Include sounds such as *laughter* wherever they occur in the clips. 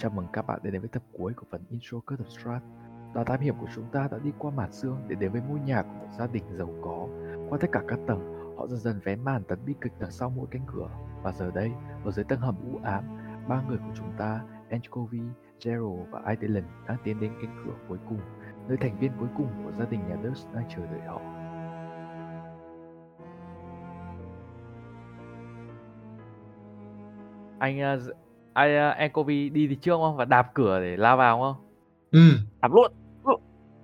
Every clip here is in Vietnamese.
Chào mừng các bạn đã đến với tập cuối của phần intro Cut of Strat. Đoàn thám hiểm của chúng ta đã đi qua màn xương để đến với ngôi nhà của một gia đình giàu có. Qua tất cả các tầng, họ dần dần vén màn tấn bi kịch đằng sau mỗi cánh cửa. Và giờ đây, ở dưới tầng hầm u ám, ba người của chúng ta, Enchkovi, Gerald và Idolin đang tiến đến cánh cửa cuối cùng, nơi thành viên cuối cùng của gia đình nhà Dust đang chờ đợi họ. anh uh, anh uh, Anchovy đi thì trước không? Và đạp cửa để lao vào không? Ừ. đạp luôn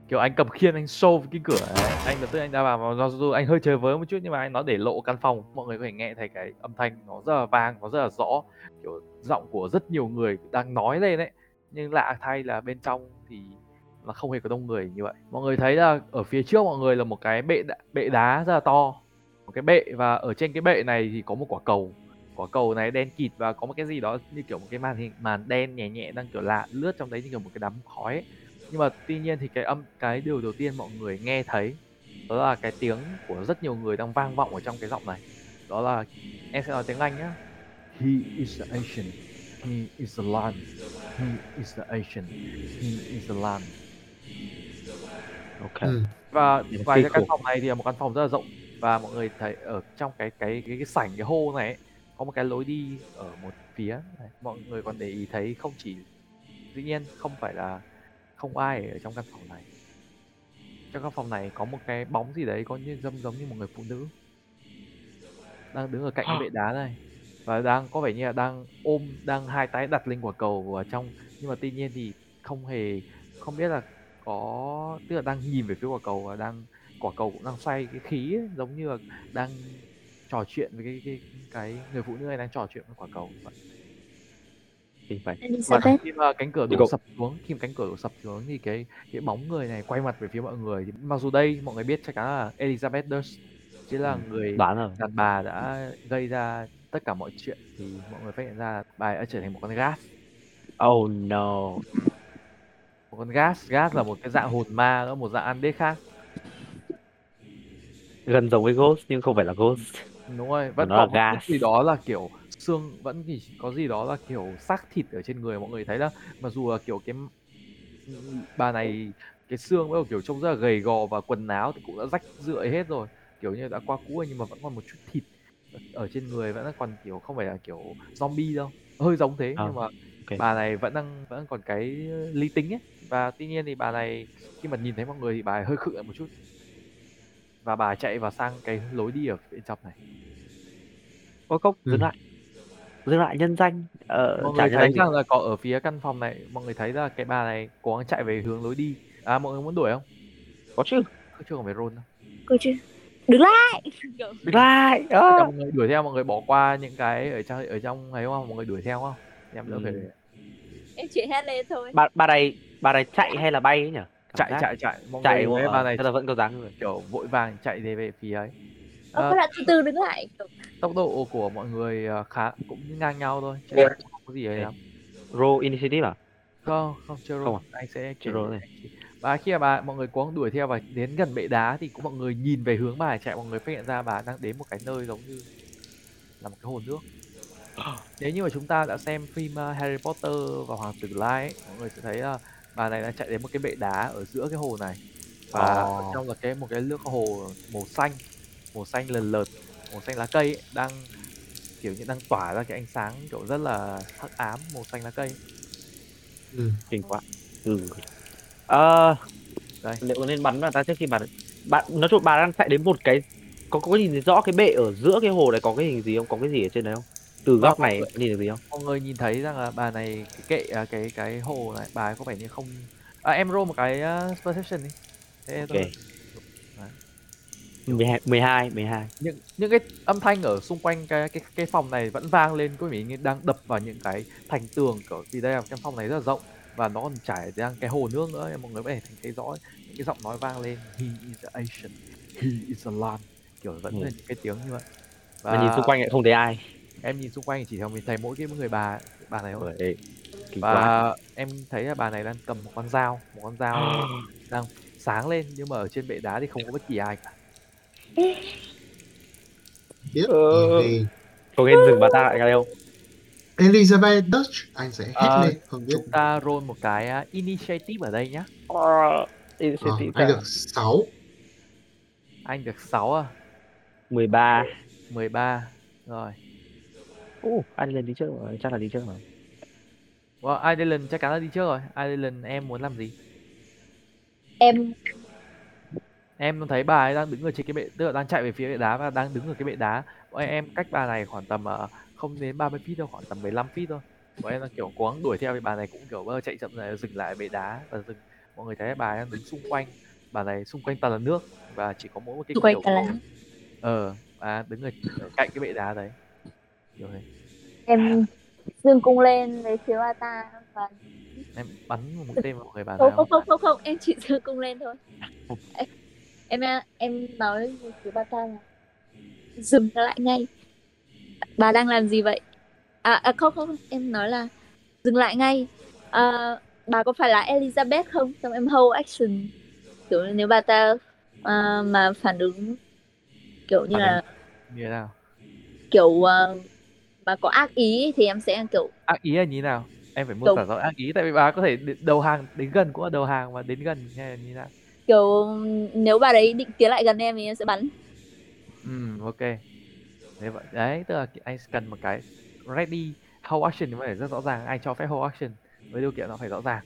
kiểu anh cầm khiên anh xô cái cửa ấy. anh lập tức anh đạp vào và dù anh hơi chơi với một chút nhưng mà anh nó để lộ căn phòng. Mọi người có thể nghe thấy cái âm thanh nó rất là vang nó rất là rõ. Kiểu giọng của rất nhiều người đang nói lên đấy nhưng lạ thay là bên trong thì là không hề có đông người như vậy. Mọi người thấy là ở phía trước mọi người là một cái bệ đá, bệ đá rất là to. Một cái bệ và ở trên cái bệ này thì có một quả cầu quả cầu này đen kịt và có một cái gì đó như kiểu một cái màn hình màn đen nhẹ nhẹ đang kiểu lạ lướt trong đấy như kiểu một cái đám khói ấy. nhưng mà tuy nhiên thì cái âm cái điều đầu tiên mọi người nghe thấy đó là cái tiếng của rất nhiều người đang vang vọng ở trong cái giọng này. Đó là em sẽ nói tiếng anh nhá. He is the Asian he is the land he is the Asian he is the land. Ok. Ừ. và kinh cái căn phòng này thì là một căn phòng rất là rộng và mọi người thấy ở trong cái cái cái, cái sảnh cái hô này ấy, có một cái lối đi ở một phía này. mọi người còn để ý thấy không chỉ dĩ nhiên không phải là không ai ở trong căn phòng này trong căn phòng này có một cái bóng gì đấy có như giống giống như một người phụ nữ đang đứng ở cạnh cái bệ đá này và đang có vẻ như là đang ôm đang hai tay đặt lên quả cầu vào trong nhưng mà tuy nhiên thì không hề không biết là có tức là đang nhìn về phía quả cầu và đang quả cầu cũng đang xoay cái khí ấy, giống như là đang trò chuyện với cái cái cái người phụ nữ này đang trò chuyện với quả cầu vậy. kinh vậy và khi mà cánh cửa Thì đổ sập xuống khi mà cánh cửa đổ sập xuống thì cái cái bóng người này quay mặt về phía mọi người thì mặc dù đây mọi người biết chắc chắn là Elizabeth Durst chính là người đoán rồi. đàn bà đã gây ra tất cả mọi chuyện thì mọi người phát hiện ra là bà ấy đã trở thành một con gas. Oh no. Một con gas gas là một cái dạng hồn ma một dạng undead khác. Gần giống với ghost nhưng không phải là ghost đúng rồi vẫn nó có một cái gas. gì đó là kiểu xương vẫn chỉ có gì đó là kiểu xác thịt ở trên người mọi người thấy là mặc dù là kiểu cái bà này cái xương với kiểu trông rất là gầy gò và quần áo thì cũng đã rách rượi hết rồi kiểu như đã qua cũ rồi nhưng mà vẫn còn một chút thịt ở trên người vẫn còn kiểu không phải là kiểu zombie đâu hơi giống thế À, nhưng mà ok. bà này vẫn đang vẫn còn cái lý tính ấy và tuy nhiên thì bà này khi mà nhìn thấy mọi người thì bà ấy hơi khựng lại một chút và bà chạy vào sang cái lối đi ở bên trong này. Có cốc Ừ. dừng lại. Dừng lại nhân danh ờ, mọi người thấy gì. rằng là có ở phía căn phòng này mọi người thấy là cái bà này cố gắng chạy về hướng lối đi. À mọi người muốn đuổi không? Có chứ. Không, chưa còn phải roll đâu. Cô chưa Đứng lại! Dừng lại! À. mọi người đuổi theo mọi người bỏ qua những cái ở trong ở trong ấy không? Mọi người đuổi theo không? Em đỡ Ừ. phải Em chỉ hét lên thôi. Bà bà này bà này chạy hay là bay ấy nhỉ chạy chạy chạy mọi chạy người bà không? này là vẫn có dáng người. kiểu vội vàng chạy về về phía ấy. Ơ Ờ, các bạn từ từ đứng lại. Tốc độ của mọi người ờ, khá cũng ngang nhau thôi chứ không có gì ấy lắm. roll initiative à? Không không chưa Không roll à? anh sẽ Chưa roll này. và khi mà bà mọi người cố gắng đuổi theo và đến gần bệ đá thì có mọi người nhìn về hướng bà chạy mọi người phát hiện ra bà đang đến một cái nơi giống như là một cái hồ nước. *gasps* Nếu như mà chúng ta đã xem phim uh, Harry Potter và Hoàng tử Lai ấy, mọi người sẽ thấy là bà này đang chạy đến một cái bệ đá ở giữa cái hồ này và ở Ồ. trong là cái một cái nước hồ màu xanh màu xanh lờn lợt màu xanh lá cây ấy, đang kiểu như đang tỏa ra cái ánh sáng kiểu rất là hắc ám màu xanh lá cây Ừ. kinh quá ừ ờ Đây. liệu có nên bắn vào ta trước khi bà bạn nói chung bà đang chạy đến một cái có có nhìn thấy rõ cái bệ ở giữa cái hồ này có cái hình gì không có cái gì ở trên đấy không từ góc Vâng, này mọi nhìn được gì không? mọi người nhìn thấy rằng là bà này cái kệ à, cái cái hồ này bà ấy có vẻ như không à, em roll một cái uh, perception đi. Thế ok. Tôi- 12 12 12 những những cái âm thanh ở xung quanh cái cái cái phòng này vẫn vang lên có vẻ đang đập vào những cái thành tường kiểu vì đây là cái phòng này rất là rộng và nó còn trải đang cái hồ nước nữa mọi người có thể thấy rõ những cái giọng nói vang lên he is a Asian he is a land kiểu vẫn Ừ. là những cái tiếng như vậy. Và nhìn xung quanh lại không thấy ai em nhìn xung quanh thì chỉ thấy mình thấy mỗi cái người bà bà này thôi. Kinh quá và em thấy là bà này đang cầm một con dao một con dao *gasps* đang sáng lên nhưng mà ở trên bệ đá thì không có bất kỳ ai cả. Biết. Thì có nên dừng bà ta lại không? Elizabeth Dutch anh sẽ hét Ờ, lên không biết. chúng ta roll một cái uh, initiative ở đây nhá. Ờ, initiative anh cả. được 6 anh được 6 à? 13 13 rồi Ồ, anh lên đi trước rồi, chắc là đi trước rồi. well, Ireland chắc chắn là đi trước rồi. Ireland em muốn làm gì? Em em thấy bà ấy đang đứng ở trên cái bệ tức là đang chạy về phía bệ đá và đang đứng ở cái bệ đá. Bọn em cách bà này khoảng tầm ờ, không đến 30 feet đâu khoảng tầm 15 feet thôi. Bọn em đang kiểu cố gắng đuổi theo thì bà này cũng kiểu bơ chạy chậm này dừng lại ở bệ đá và dừng. Mọi người thấy bà ấy đang đứng xung quanh bà này xung quanh toàn là nước và chỉ có mỗi một cái xung quanh kiểu cả là ờ bà đứng ở, ở cạnh cái bệ đá đấy thế. Em dương cung lên phía bà ta và em bắn một mũi tên vào người bà không không không không không em chỉ dương cung lên thôi. Em em em nói phía bà ta là dừng lại ngay. Bà đang làm gì vậy? À, à không không em nói là dừng lại ngay. À, bà có phải là Elizabeth không? Xong em hold action. Kiểu nếu bà ta à, mà phản ứng kiểu như là như thế nào? kiểu à, mà có ác ý thì em sẽ kiểu ác ý là như nào em phải mô Kiểu- tả rõ ác ý tại vì bà có thể đầu hàng đến gần cũng là đầu hàng và đến gần hay là như nào kiểu nếu bà đấy định tiến lại gần em thì em sẽ bắn Ừ, ok. Thế vậy đấy, tức là anh cần một cái ready hold action thì phải rất rõ ràng, anh cho phép hold action với điều kiện nó phải rõ ràng,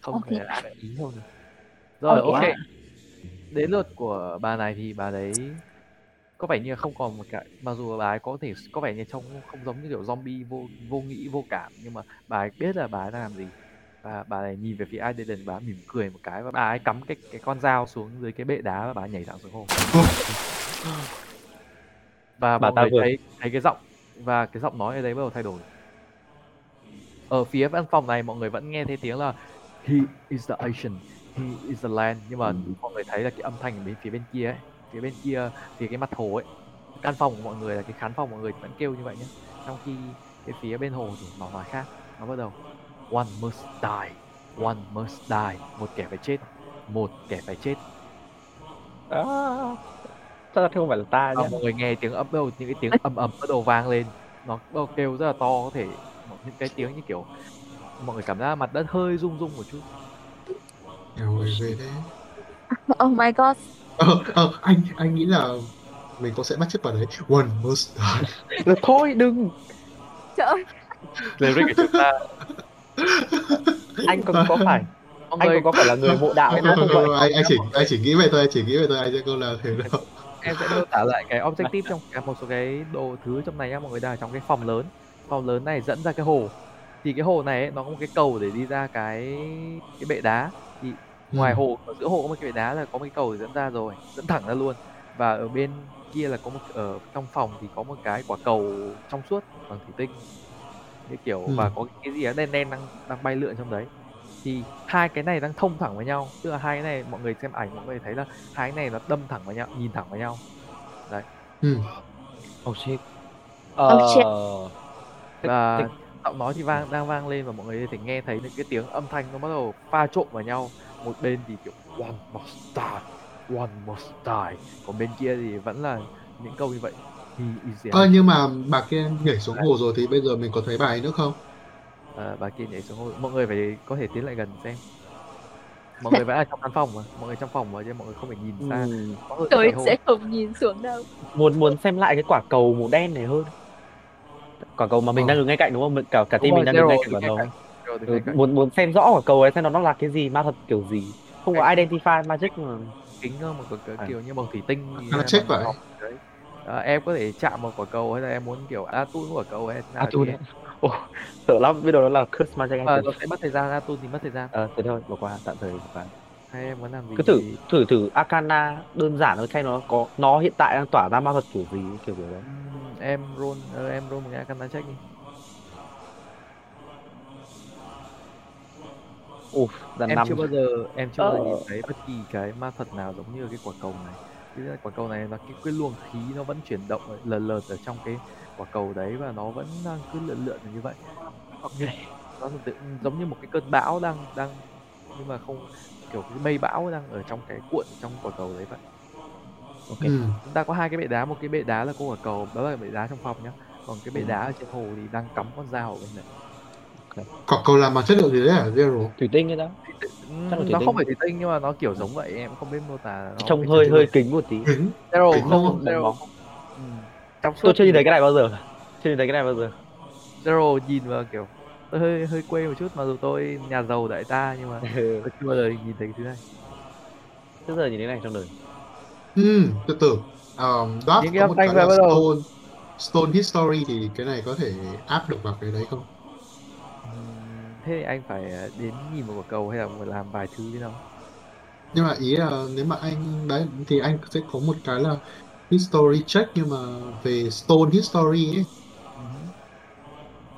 không Ok. phải là ác ý thôi. Rồi, Ok. ok. Đến lượt của bà này thì bà đấy có vẻ như không còn một cái mặc dù bà ấy có thể có vẻ như trông không giống như kiểu zombie vô vô nghĩ vô cảm nhưng mà bà ấy biết là bà ấy đang làm gì. Và bà này nhìn về phía Aiden bà ấy mỉm cười một cái và bà ấy cắm cái cái con dao xuống dưới cái bệ đá và bà ấy nhảy thẳng xuống hồ. Và Bà ta thấy thấy cái giọng và cái giọng nói ở đấy bắt đầu thay đổi. Ở phía văn phòng này mọi người vẫn nghe thấy tiếng là he is the ocean he is the land. Nhưng mà mọi người thấy là cái âm thanh ở bên phía bên kia ấy phía bên kia phía cái mặt hồ ấy. Căn phòng của mọi người là cái khán phòng của mọi người vẫn kêu như vậy nhé trong khi cái phía bên hồ thì nó nói khác. Nó bắt đầu one must die one must die. Một kẻ phải chết một kẻ phải chết. À, chắc là không phải là ta và nhá. mọi người nghe tiếng ấm đầu những cái tiếng ầm ầm bắt đầu vang lên. Nó bắt đầu kêu rất là to có thể một- những cái tiếng như kiểu mọi người cảm giác mặt đất hơi rung rung một chút. Thế oh my god ờ, ờ, anh anh nghĩ là mình có sẽ bắt chước vào đấy. One must die. *laughs* Rồi Thôi đừng, trời ơi. Lyric của chúng ta. Anh còn có phải mọi anh người còn có phải là người mộ đạo Anh- nữa không vậy? anh, anh chỉ anh chỉ nghĩ vậy thôi anh chỉ nghĩ vậy thôi anh sẽ không làm thế đâu. Em sẽ mô tả lại cái objective trong cả một số cái đồ thứ trong này nhá mọi người đang ở trong cái phòng lớn. Phòng lớn này dẫn ra cái hồ. Thì cái hồ này ấy, nó có một cái cầu để đi ra cái cái bệ đá ngoài Ừ. hồ ở giữa hồ có một cái bệ đá là có một cái cầu dẫn ra rồi dẫn thẳng ra luôn và ở bên kia là có một ở trong phòng thì có một cái quả cầu trong suốt bằng thủy tinh cái kiểu Ừ. và có cái gì đó đen đen đang đang bay lượn trong đấy thì hai cái này đang thông thẳng với nhau tức là hai cái này mọi người xem ảnh mọi người thấy là hai cái này nó đâm thẳng vào nhau nhìn thẳng vào nhau ừ. Oh shit. Ờ, và Thích- giọng nói thì vang đang vang lên và mọi người có thể nghe thấy những cái tiếng âm thanh nó bắt đầu pha trộn vào nhau một bên thì kiểu one must die one must die còn bên kia thì vẫn là những câu như vậy. The Ơ nhưng mà bà kia nhảy xuống hồ rồi thì bây giờ mình có thấy bà ấy nữa không? à, bà kia nhảy xuống hồ. Mọi người phải có thể tiến lại gần xem. Mọi người vẫn ở trong căn phòng mà. Mọi người trong phòng mà chứ mọi người không phải nhìn xa. Người tôi sẽ không nhìn xuống đâu. Muốn muốn xem lại cái quả cầu màu đen này hơn. Quả cầu mà mình Ờ. đang đứng ngay cạnh đúng không? Cả cả Đúng team mình đang đứng ngay cạnh quả đứng cầu. đứng Ừ, muốn muốn xem rõ quả cầu ấy xem nó nó là cái gì, ma thuật kiểu gì. Không có identify magic mà. kính hơn một cái, À. kiểu như bằng thủy tinh Nó bằng vậy. Đó, em có thể chạm vào quả cầu hay là em muốn kiểu atun quả cầu hay là Atun đấy. Ồ, sợ lắm, biết đâu nó là curse magic Ờ, item. nó sẽ mất thời gian atun thì mất thời gian Ờ, thế thôi, bỏ qua, tạm thời bỏ qua. hay em muốn làm gì Cứ thử thử thử Arcana đơn giản thôi xem nó có nó hiện tại đang tỏa ra ma thuật kiểu gì kiểu kiểu đấy. Em roll ờ, em roll một cái arcana check đi Ủa, là em năm. chưa bao giờ em chưa bao giờ Ờ. nhìn thấy bất kỳ cái ma thuật nào giống như cái quả cầu này là quả cầu này là cái, cái luồng khí nó vẫn chuyển động lờ lợt ở trong cái quả cầu đấy và nó vẫn đang cứ lượn lượn như vậy như, nó giống như một cái cơn bão đang đang nhưng mà không kiểu cái mây bão đang ở trong cái cuộn trong quả cầu đấy vậy Ok. Ừ. chúng ta có hai cái bệ đá một cái bệ đá là có quả cầu đó là bệ đá trong phòng nhá còn cái bệ đá ở trên hồ thì đang cắm con dao ở bên này Cọc cầu làm bằng chất liệu gì đấy à Zero thủy tinh ấy đó. Ừm, Chắc là nó không phải thủy tinh nhưng mà nó kiểu giống vậy em không biết mô tả nó trông hơi hơi kính một tí. Kính? Zero kính không không? Zero Ừm, trong suốt tôi chưa nhìn thấy cái này bao giờ. Chưa nhìn thấy cái này bao giờ. Zero nhìn vào kiểu tôi hơi hơi quê một chút mặc dù tôi nhà giàu đại ta nhưng mà *laughs* tôi chưa bao giờ nhìn thấy cái thứ này. Trước giờ nhìn cái này trong đời. Ừm, từ từ um, cái có một cái là bắt đầu. Stone Stone History thì cái này có thể áp được vào cái đấy không? Thế thì anh phải ờ, đến nhìn một quả cầu hay là làm vài thứ với nó Nhưng mà ý là nếu mà anh đấy thì anh sẽ có một cái là History check nhưng mà về Stone History ấy.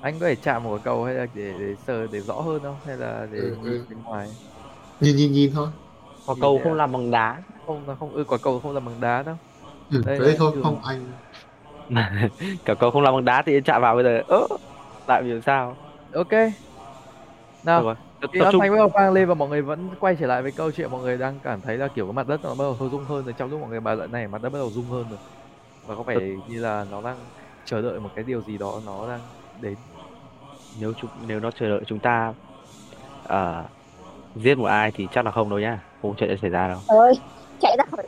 Anh có thể chạm một quả cầu hay là để để sờ để rõ hơn không? Hay là để Ừ, nhìn ừ. bên ngoài? Nhìn nhìn nhìn thôi. Quả Nhìn cầu không à? làm bằng đá. Không không ừ quả cầu không là bằng đá đâu ừ, Đây đấy thôi không anh. *laughs* Quả cầu không làm bằng đá thì chạm vào bây giờ. Ơ tại vì sao? Ok nào rồi. Tập, tập trung. thanh bắt đầu vang lên và mọi người vẫn quay trở lại với câu chuyện mọi người đang cảm thấy là kiểu cái mặt đất nó bắt đầu hơi rung hơn rồi trong lúc mọi người bàn luận này mặt đất bắt đầu rung hơn rồi. Và có vẻ như là nó đang chờ đợi một cái điều gì đó nó đang đến. Nếu chúng nếu nó chờ đợi chúng ta ờ, giết một ai thì chắc là không đâu nhá. Không chuyện sẽ xảy ra đâu. Ơi chạy ra khỏi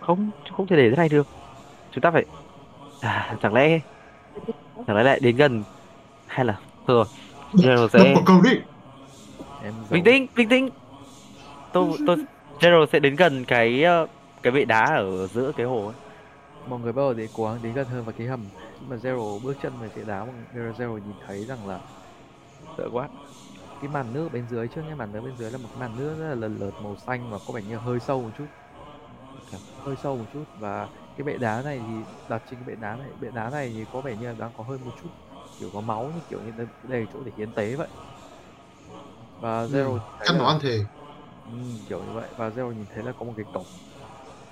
không không thể để thế này được. Chúng ta phải à, chẳng lẽ chẳng lẽ lại đến gần hay là thôi rồi Đập sẽ một cầu đi em bình tĩnh bình tĩnh. Tôi tôi Gerald sẽ đến gần cái ờ, cái bệ đá ở giữa cái hồ ấy. mọi người bắt đầu để cố gắng đến gần hơn vào cái hầm. Khi mà Zero bước chân về phía đá mọi người Zero nhìn thấy rằng là sợ quá. Cái màn nước bên dưới trước cái màn nước bên dưới là một cái màn nước rất là lần lượt màu xanh và có vẻ như hơi sâu một chút. Hơi sâu một chút và cái bệ đá này thì đặt trên cái bệ đá này bệ đá này thì có vẻ như là đang có hơi một chút kiểu có máu như kiểu như đây, là chỗ để hiến tế vậy. Và Zero ừ. chắc là- nó ăn thề Ừ, kiểu như vậy. Và Zero nhìn thấy là có một cái cổng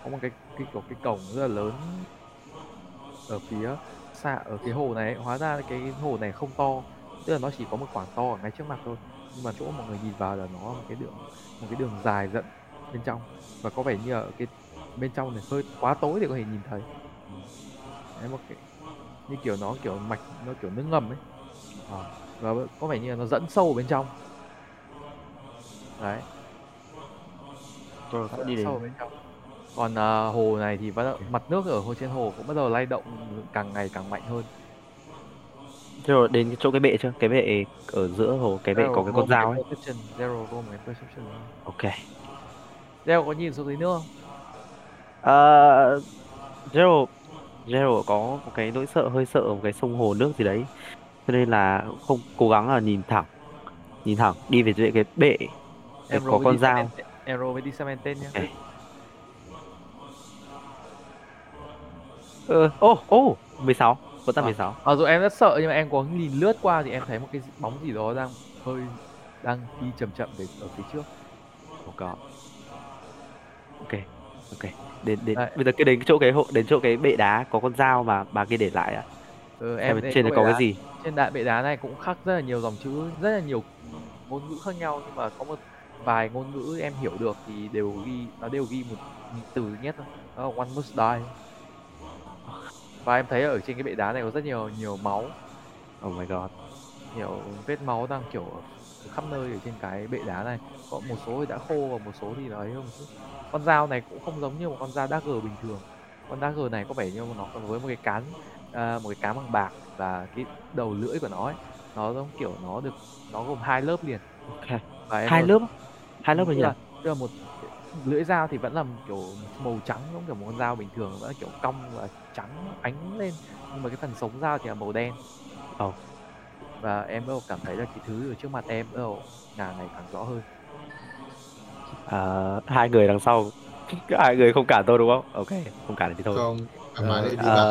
có một cái cái kiểu cái cổng rất là lớn ở phía xa ở cái hồ này hóa ra cái hồ này không to tức là nó chỉ có một khoảng to ở ngay trước mặt thôi. Nhưng mà chỗ mọi người nhìn vào là nó một cái đường một cái đường dài dẫn bên trong. Và có vẻ như ở cái bên trong này hơi quá tối để có thể nhìn thấy. Đấy một cái như kiểu nó kiểu mạch nó kiểu nước ngầm ấy. Ờ, và có vẻ như là nó dẫn sâu ở bên trong. Đấy. Sẽ đi đến sâu bên trong. Còn à, hồ này thì bắt đầu, mặt nước ở hồ trên hồ cũng bắt đầu lay động càng ngày càng mạnh hơn. Gerald đến cái chỗ cái bệ chưa? Cái bệ ở giữa hồ cái bệ Zero có cái con dao ấy. Zero roll một cái perception. Ok. Zero có nhìn xuống dưới nước không? Ờ, Gerald Gerald có một cái nỗi sợ hơi sợ một cái sông hồ nước gì đấy cho nên là không cố gắng là nhìn thẳng nhìn thẳng đi về dưới cái bệ Em có con dao Em với Disamented nhá. Ok. ờ ô ô 16 vẫn À. 16 Mặc dù em rất sợ nhưng mà em có nhìn lướt qua thì em thấy một cái bóng gì đó đang hơi đang đi chậm chậm về ở phía trước. oh god ok ok đến đến Đấy. bây giờ cứ đến chỗ cái hộ đến chỗ cái bệ đá có con dao mà bà kia để lại à? Ừ, em trên này có cái gì? Trên đại bệ đá này cũng khắc rất là nhiều dòng chữ, rất là nhiều ngôn ngữ khác nhau nhưng mà có một vài ngôn ngữ em hiểu được thì đều ghi nó đều ghi một từ nhất thôi. Đó là one must die. Và em thấy ở trên cái bệ đá này có rất nhiều nhiều máu. Oh my god. Nhiều vết máu đang kiểu khắp nơi ở trên cái bệ đá này. Có một số thì đã khô và một số thì nó ấy chút con dao này cũng không giống như một con dao dagger bình thường. Con dagger này có vẻ như nó còn với một cái cán à, một cái cán bằng bạc và cái đầu lưỡi của nó ấy nó giống kiểu nó được nó gồm hai lớp liền. Ok. Và em hai lớp hai lớp là nào tức là một lưỡi dao thì vẫn là kiểu màu trắng giống kiểu một con dao bình thường vẫn là kiểu cong và trắng ánh lên. Nhưng mà cái phần sống dao thì là màu đen. Ồ. và em bắt cảm thấy là cái thứ ở trước mặt em bắt đầu ngày càng rõ hơn Ờ, hai người đằng sau. *laughs* Hai người không cản tôi đúng không? Ok không cản thì thôi. Không Ờ, đi Ờ, bạn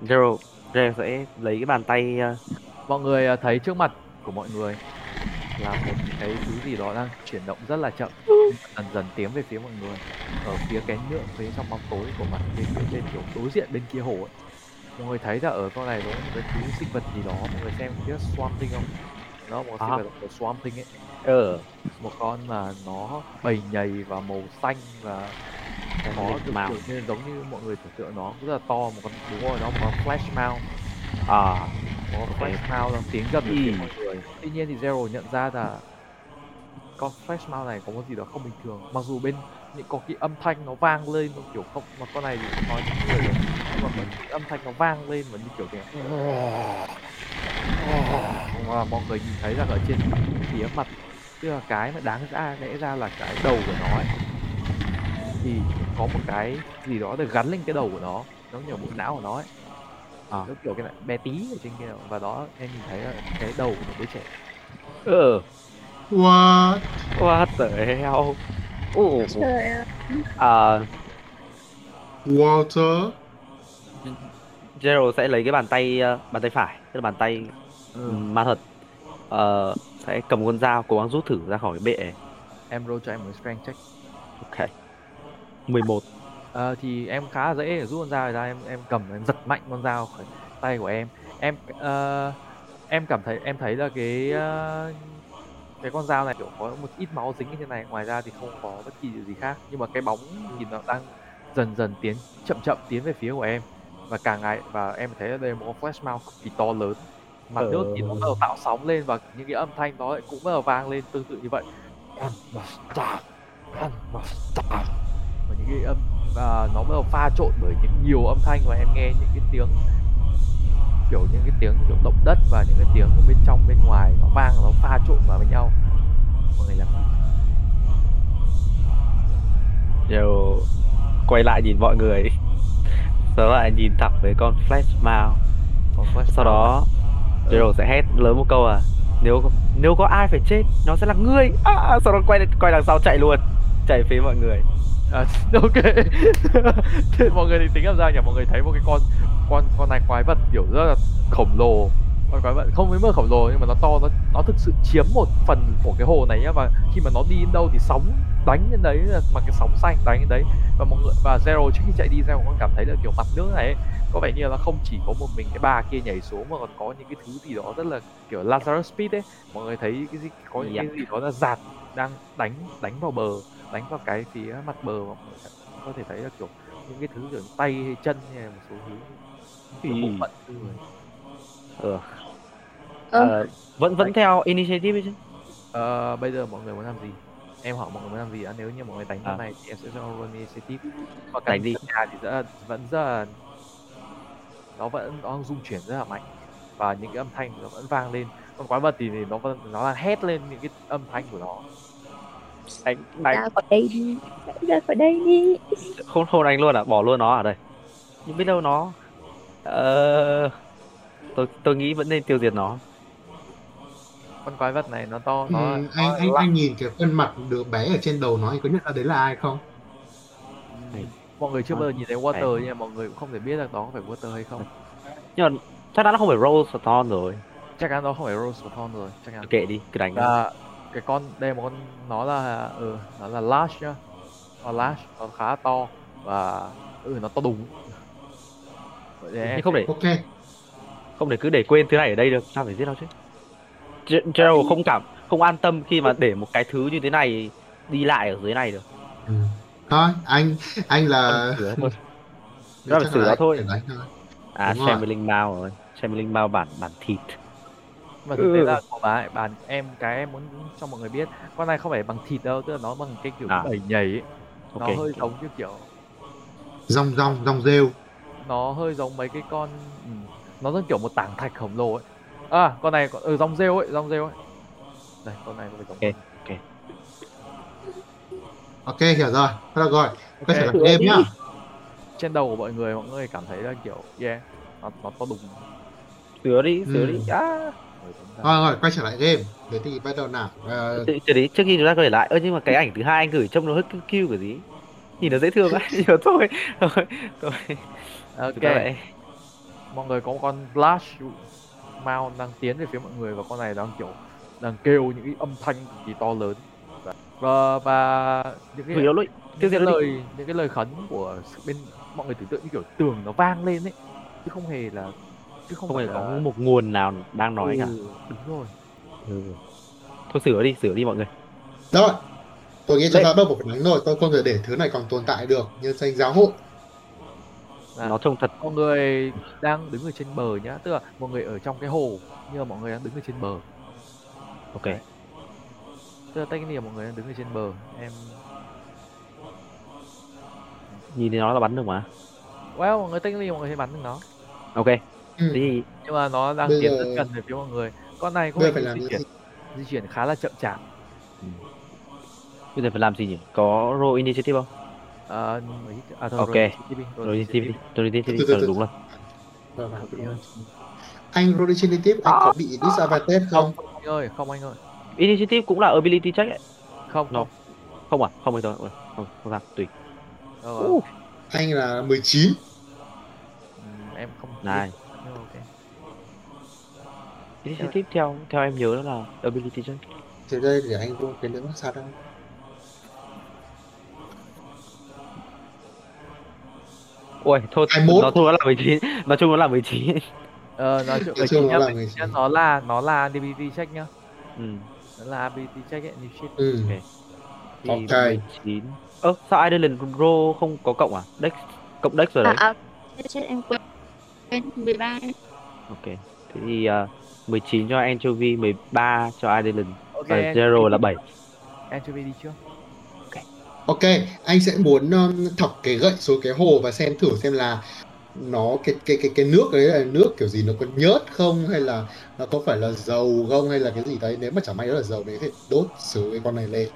Gerald Gerald sẽ lấy cái bàn tay ờ, mọi người à, thấy trước mặt của mọi người là một cái thứ gì đó đang chuyển động rất là chậm. Dần dần tiến về phía mọi người. Ở phía cái nhựa phía trong bóng tối của mặt bên bên, bên kiểu đối diện bên kia hồ ấy. Mọi người thấy là ở con này có một cái thứ sinh vật gì đó. Mọi người xem biết swamp thing không? Nó một sinh À. vật của swamp thing ấy ờ một con mà nó bầy nhầy và màu xanh và có được Mount. kiểu như giống như mọi người tưởng tượng nó rất là to một con đúng rồi nó một con flash mount à có Ok. flash mount nó tiến gần phía Ừ. mọi người. Tuy nhiên thì zero nhận ra là con flash mount này có một gì đó không bình thường. Mặc dù bên những có cái âm thanh nó vang lên nó kiểu không mà con này thì nói những người rồi nhưng mà có những âm thanh nó vang lên và như kiểu thế. Mà mọi người nhìn thấy rằng ở trên phía mặt tức là cái mà đáng ra lẽ ra là cái đầu của nó ấy, thì có một cái gì đó được gắn lên cái đầu của nó như ở bộ não của nó ấy À. nó kiểu cái này bé tí ở trên kia và đó em nhìn thấy là cái đầu của một đứa trẻ ờ What? what the hell Ồ, trời ơi à, Walter? Gerald sẽ lấy cái bàn tay ờ, bàn tay phải tức là bàn tay ừ. ma thuật Ờ, sẽ cầm con dao cố gắng rút thử ra khỏi cái bệ. Em roll cho em một strength check. Ok. 11 Ờ, thì em khá là dễ để rút con dao ra em em cầm em giật mạnh con dao khỏi tay của em. Em ờ, em cảm thấy em thấy là cái ờ, cái con dao này kiểu có một ít máu dính ở trên này. Ngoài ra thì không có bất kỳ điều gì khác. Nhưng mà cái bóng thì nó đang dần dần tiến chậm chậm tiến về phía của em. Và càng ngày và em thấy là đây là một con flash mount cực kỳ to lớn mặt nước thì nó bắt đầu tạo sóng lên và những cái âm thanh đó lại cũng bắt đầu vang lên tương tự như vậy. Và những cái âm và nó bắt đầu pha trộn bởi những nhiều âm thanh và em nghe những cái tiếng kiểu những cái tiếng kiểu động đất và những cái tiếng bên trong bên ngoài nó vang nó pha trộn vào với nhau. Mọi người làm đều quay lại nhìn mọi người. *laughs* Đó lại nhìn thẳng với con flash flash sau mount đó Gerald sẽ hét lớn một câu à nếu nếu có ai phải chết nó sẽ là ngươi. À, à sau đó quay quay đằng sau chạy luôn chạy phía mọi người. À, *laughs* ok. *laughs* Mọi người thì tính làm ra nhỉ? Mọi người thấy một cái con con con này quái vật kiểu rất là khổng lồ con quái vật không đến mức khổng lồ nhưng mà nó to nó nó thực sự chiếm một phần của cái hồ này nhá và khi mà nó đi đến đâu thì sóng đánh lên đấy là bằng cái sóng xanh đánh lên đấy. Và mọi người và zero trước khi chạy đi zero cũng cảm thấy là kiểu mặt nước này ấy, có vẻ như là không chỉ có một mình cái bà kia nhảy xuống mà còn có những cái thứ gì đó rất là kiểu Lazarus Speed ấy. Mọi người thấy cái gì có những cái gì đó là giạt đang đánh đánh vào bờ đánh vào cái phía mặt bờ mà có thể thấy là kiểu những cái thứ kiểu tay hay chân hay một số thứ kiểu bộ phận người ừ. Ờ. Ờ, vẫn vẫn theo initiative ấy chứ? Ờ, bây giờ mọi người muốn làm gì? Em hỏi mọi người muốn làm gì đã nếu như mọi người đánh À. này thì em sẽ cho roll initiative. Và Đánh căn đi. nhà thì rất là, vẫn rất là nó vẫn nó rung chuyển rất là mạnh. Và những cái âm thanh nó vẫn vang lên. Còn quái vật thì, nó vẫn nó đang hét lên những cái âm thanh của nó. Đánh đánh. Ra khỏi đây đi. Ra khỏi đây đi. Không không đánh luôn à? Bỏ luôn nó ở đây. Nhưng biết đâu nó ờ, tôi tôi nghĩ vẫn nên tiêu diệt nó con quái vật này nó to nó, Ừ, nó anh anh lạ. anh nhìn cái khuôn mặt đứa bé ở trên đầu nó anh có nhận ra đấy là ai không? mọi người chưa Ờ, bao giờ nhìn thấy water nhưng mà mọi người cũng không thể biết được đó có phải water hay không. *laughs* Nhưng mà chắc chắn nó không phải Rose Thorn rồi. Chắc chắn đó không phải rose Thorn rồi chắc chắn. Kệ đi cứ đánh nó. và cái con đây là một con nó là ừ nó là lash nhá. Nó lash nó khá là to và ừ nó to đùng. Vậy không để Ok, không để cứ để quên thứ này ở đây được sao phải giết nó chứ Gerald không cảm không an tâm khi mà để một cái thứ như thế này đi lại ở dưới này được ừ. thôi anh anh là. Đó là sửa anh thôi. à rồi. Shambling Mao rồi Shambling Mao bản bản thịt mà thực tế Ừ. là của bà bà em cái em muốn cho mọi người biết con này không phải bằng thịt đâu tức là nó bằng cái kiểu À. đẩy nhảy ấy. nó Ok. hơi giống như kiểu Rong rong rong rêu. nó hơi giống mấy cái con ừ, nó giống kiểu một tảng thạch khổng lồ ấy à con này có- ừ rong rêu ấy rong rêu ấy đây con này có phải giống Ok. con- Ok hiểu rồi. Thôi được rồi, quay trở Ok. lại game nhá. trên đầu của mọi người mọi người cảm thấy là kiểu yeah nó nó to đùng sửa đi sửa Ừ. đi à Rồi rồi, quay trở lại game. Thế thì bắt đầu nào. Ờ, từ từ đấy trước khi chúng ta quay lại ơ nhưng mà cái ảnh thứ hai anh gửi trông nó hơi kêu kêu cái gì nhìn nó dễ thương ấy mà *laughs* thôi *laughs* thôi thôi ok mọi người có một con Flash Mount đang tiến về phía mọi người và con này đang kiểu đang kêu những cái âm thanh cực kỳ to lớn. Và và những cái tiêu những cái lời những cái lời khấn của bên mọi người tưởng tượng như kiểu tường nó vang lên ấy. Chứ không hề là chứ không, không hề phải có là- một nguồn nào đang nói cả. Ừ, đúng rồi. Ừ. thôi sửa đi sửa đi mọi người. Rồi, tôi nghĩ chúng ta bắt buộc phải đánh rồi tôi không thể để thứ này còn tồn tại được nhân danh giáo hội Là nó trông thật. Mọi người đang đứng ở trên bờ nhá. Tức là mọi người ở trong cái hồ nhưng mà mọi người đang đứng ở trên bờ. Ok. Tức là technically là mọi người đang đứng ở trên bờ. Em nhìn thì nó là bắn được mà. Well mọi người technically mọi người sẽ bắn được nó. Ok. Ừ. thì nhưng mà nó đang Bây tiến rất gần về phía mọi người. Con này vẻ phải di gì chuyển. di chuyển khá là chậm chạp. Bây giờ phải làm gì nhỉ? Có roll initiative không Ờ, mấy à thôi Ok. rồi, tiếp đi, rồi tiếp đi. initiative roll initiative Từ từ ờ, đúng rồi. Anh roll initiative anh có bị disadvantage không? không anh ơi không anh ơi. Initiative cũng là ability check ấy. Không No. không. Không à không thôi. Ôi, không không sao tùy. Uh, anh là 19 ừm, em không này. Nhưng mà ok. Initiative theo theo em nhớ là ability check. Thì đây để anh roll cái nữa sao đâu ôi thôi 21. nó chung nó là 19 nói chung nó là 19 ờ nói chuyện Nói chung nó nhá, là mình- 19. nhá, nó là nó là ability check nhá ừ. nó là ability check ấy như shit ừ. Ok. thì Ok. 19 ơ sao Ireland roll không có cộng à dex cộng dex rồi À, đấy à, chết, chết em quên. Quên 13 em. ok thế thì uh, 19 cho anchovy 13 cho Ireland ok và anh- zero là 7 anchovy đi trước Ok, anh sẽ muốn um, thọc cái gậy xuống cái hồ và xem thử xem là nó cái cái cái cái nước đấy là nước kiểu gì nó có nhớt không hay là nó có phải là dầu không hay là cái gì đấy. Nếu mà chẳng may nó là dầu đấy thì đốt xứ cái con này lên.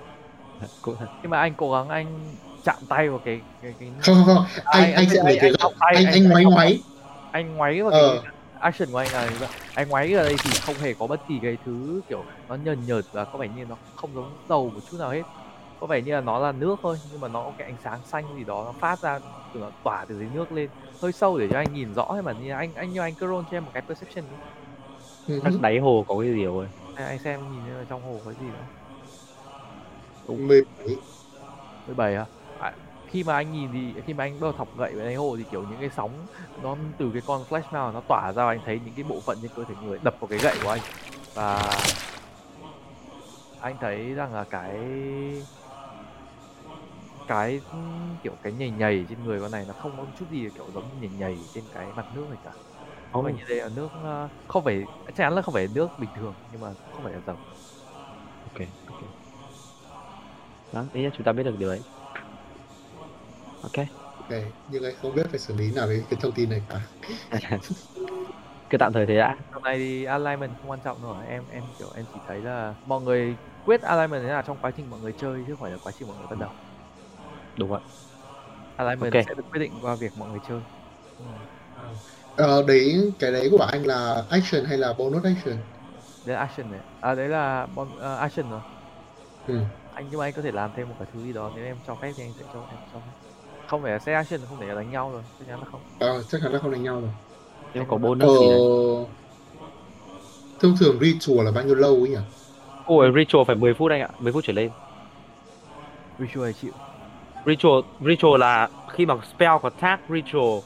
Nhưng mà anh cố gắng anh chạm tay vào cái cái cái không không không. Anh anh- anh sẽ anh- lấy cái gậy. anh anh- anh ngoáy ngoáy. Anh ngoáy vào Ờ. cái action của anh là vậy. anh ngoáy ở đây thì không hề có bất kỳ cái thứ kiểu nó nhờn nhợt và có vẻ như nó không giống dầu một chút nào hết có vẻ như là nó là nước thôi nhưng mà nó có cái ánh sáng xanh gì đó nó phát ra từ nó tỏa từ dưới nước lên. Hơi sâu để cho anh nhìn rõ hay mà như anh anh như anh cứ roll cho em một cái perception đi. Ừ, chắc đáy hồ có cái gì rồi? Anh, anh xem nhìn xem là trong hồ có gì nữa. 17 17 à? à khi mà anh nhìn thì khi mà anh bắt đầu thọc gậy vào đáy hồ thì kiểu những cái sóng nó từ cái con flash nào nó tỏa ra và anh thấy những cái bộ phận trên cơ thể người đập vào cái gậy của anh. Và anh thấy rằng là cái cái kiểu cái nhảy nhảy trên người con này nó không có chút gì kiểu giống như nhảy nhảy trên cái mặt nước này cả. Có vẻ như đây là nước không phải chắc chắn là không phải nước bình thường nhưng mà không phải là dầu. Ok ok. Đó ý là chúng ta biết được điều ấy. Ok. Ok nhưng anh không biết phải xử lý nào với cái thông tin này cả. *laughs* Cứ tạm thời thế đã. Hôm nay thì alignment không quan trọng nữa em em kiểu em chỉ thấy là mọi người quyết alignment thế nào trong quá trình mọi người chơi chứ không phải là quá trình mọi người bắt đầu đúng rồi alignment Ok. sẽ được quyết định qua việc mọi người chơi. Ờ, đấy cái đấy của anh là action hay là bonus action? Đấy là action này. À đấy là bon, ờ, action rồi. Ừ. anh nhưng mà anh có thể làm thêm một cái thứ gì đó nếu em cho phép thì anh sẽ cho em cho phép. Không phải là set action không thể là đánh nhau rồi chắc chắn là không. Ờ, chắc chắn là không đánh nhau rồi. Mà có bonus ờ, gì đấy? thông thường ritual là bao nhiêu lâu ấy nhỉ? Ôi ritual phải 10 phút anh ạ 10 phút trở lên. Visual chịu ritual ritual là khi mà spell có tag ritual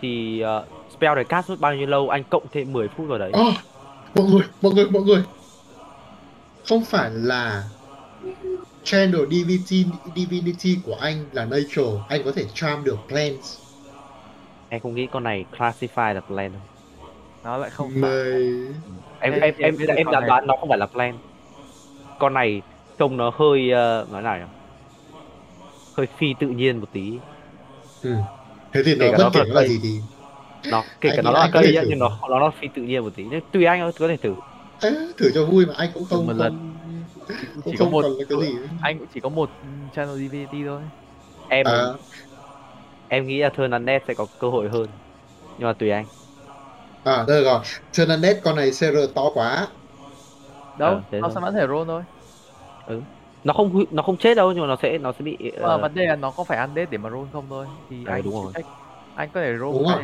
thì uh, spell này cast mất bao nhiêu lâu anh cộng thêm 10 phút vào đấy Ờ, mọi người, mọi người, mọi người. Không phải là channel divinity, divinity của anh là nature, anh có thể charm được plants. em không nghĩ con này classify là plan đâu. nó lại không phải Mày... em Em- em em em em này. đoán nó không phải là plan con này trông nó hơi uh, nói nào nhỉ hơi phi tự nhiên một tí Ừ. Thế thì Kể nó cả bất nó kể là nó gì thì... nó kể Anh cả nó là cây thử nhưng nó nó nó phi tự nhiên một tí nên tùy anh thôi có thể thử Ê, thử cho vui mà anh cũng không... một không, lần. không, chỉ có không một cái gì. anh cũng chỉ có một channel divinity thôi em À, em nghĩ là Turn Undead sẽ có cơ hội hơn nhưng mà tùy anh à, đây rồi. Ternanet con này CR to quá. đâu Ờ, thế nó thôi. sẽ vẫn thể roll thôi nó không nó không chết đâu nhưng mà nó sẽ nó sẽ bị mà ờ, vấn đề là nó có phải undead để mà roll không thôi thì Ờ, anh đúng rồi. trách. anh có thể roll Đúng rồi.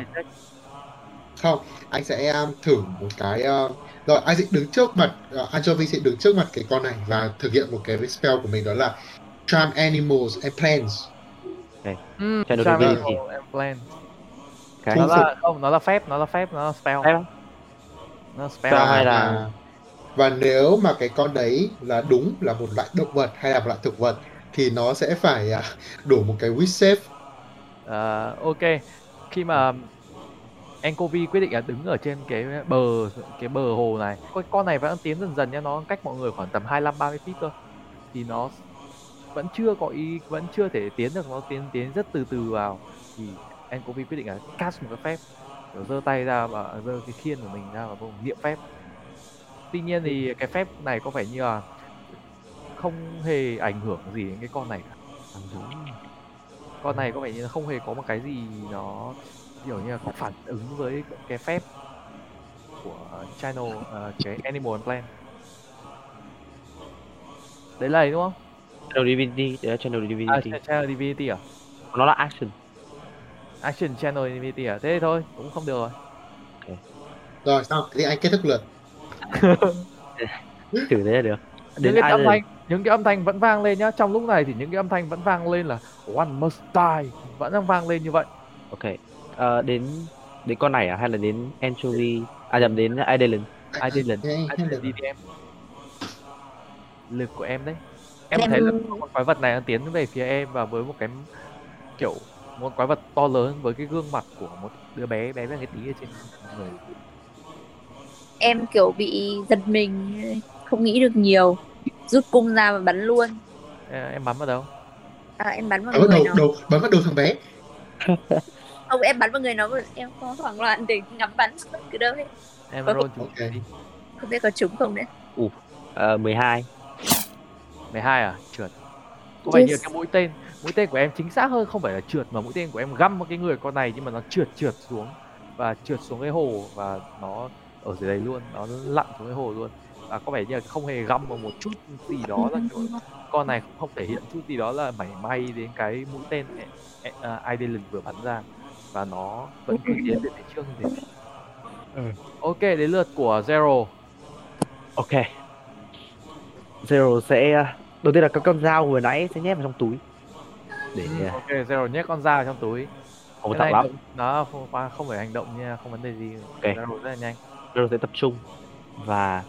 Không, anh sẽ um, thử một cái... um, rồi, anh sẽ đứng trước mặt... Uh, Anchovy sẽ đứng trước mặt cái con này và thực hiện một cái spell của mình đó là Charm Animals and Plants. Ừ, Channel Charm divinity. Animal and Plan. cái nó là không nó là phép nó là phép nó là spell Phép nó là spell Spell hay là- và nếu mà cái con đấy là đúng là một loại động vật hay là một loại thực vật thì nó sẽ phải à, đủ một cái wish save Ờ, à, ok. Khi mà Encovi quyết định là đứng ở trên cái bờ cái bờ hồ này con con này vẫn tiến dần dần nha nó cách mọi người khoảng tầm 25 30 feet thôi. Thì nó vẫn chưa có ý vẫn chưa thể tiến được nó tiến tiến rất từ từ vào. Thì Encovi quyết định là cast một cái phép giơ tay ra và giơ cái khiên của mình ra và niệm phép tuy nhiên thì cái phép này có vẻ như là không hề ảnh hưởng gì đến cái con này cả. Con này có vẻ như là không hề có một cái gì nó kiểu như là có phản ứng với cái phép của channel ờ, cái animal and plant. Đấy là đấy đúng không? Channel divinity đấy là channel à, divinity ch- channel divinity à? Nó là action. Action channel divinity à? Thế thôi cũng không được rồi. Rồi xong thì anh kết thúc lượt *laughs* thử thế là được. Những đến cái âm thanh những cái âm thanh vẫn vang lên nhá. Trong lúc này thì những cái âm thanh vẫn vang lên là one must die vẫn đang vang lên như vậy. Ok. Ờ, đến đến con này à? Hay là đến anchovy? À nhầm đến nghe Island được. đi em. Lực của em đấy. Em Em- thấy là con quái vật này đang tiến về phía em và với một cái kiểu một quái vật to lớn với cái gương mặt của một đứa bé bé bé cái tí ở trên người em kiểu bị giật mình không nghĩ được nhiều. Rút cung ra và bắn luôn. Ê, em bắn vào đâu? À, em bắn vào vào người đầu nó. đầu bắn vào đầu thằng bé. *laughs* Không em bắn vào người nó em có hoảng loạn để ngắm bắn cứ đâu hết. Em Ờ, roll chúng ok. đi. không biết có trúng không nữa. Uh, 12 12 à? Trượt. Có vẻ như Yes. cái mũi tên mũi tên của em chính xác hơn không phải là trượt mà mũi tên của em găm vào cái người con này nhưng mà nó trượt trượt xuống. Và trượt xuống cái hồ và nó ở dưới đấy luôn nó lặn xuống cái hồ luôn. Và có vẻ như là không hề găm vào một chút gì đó là kiểu *laughs* con này không thể hiện chút gì đó là mảy may đến cái mũi tên uh, Idolin vừa bắn ra. Và nó vẫn cứ tiến về phía trước như thế. Ừ. ok đến lượt của Zero. Ok. Zero sẽ uh, đầu tiên là cái con dao vừa nãy sẽ nhét vào trong túi. Để uh, ok Zero nhét con dao vào trong túi. Không có Cái tặng lắm. nó không qua không phải hành động nha không vấn đề gì. Ok. Zero rất là nhanh Zero sẽ tập trung và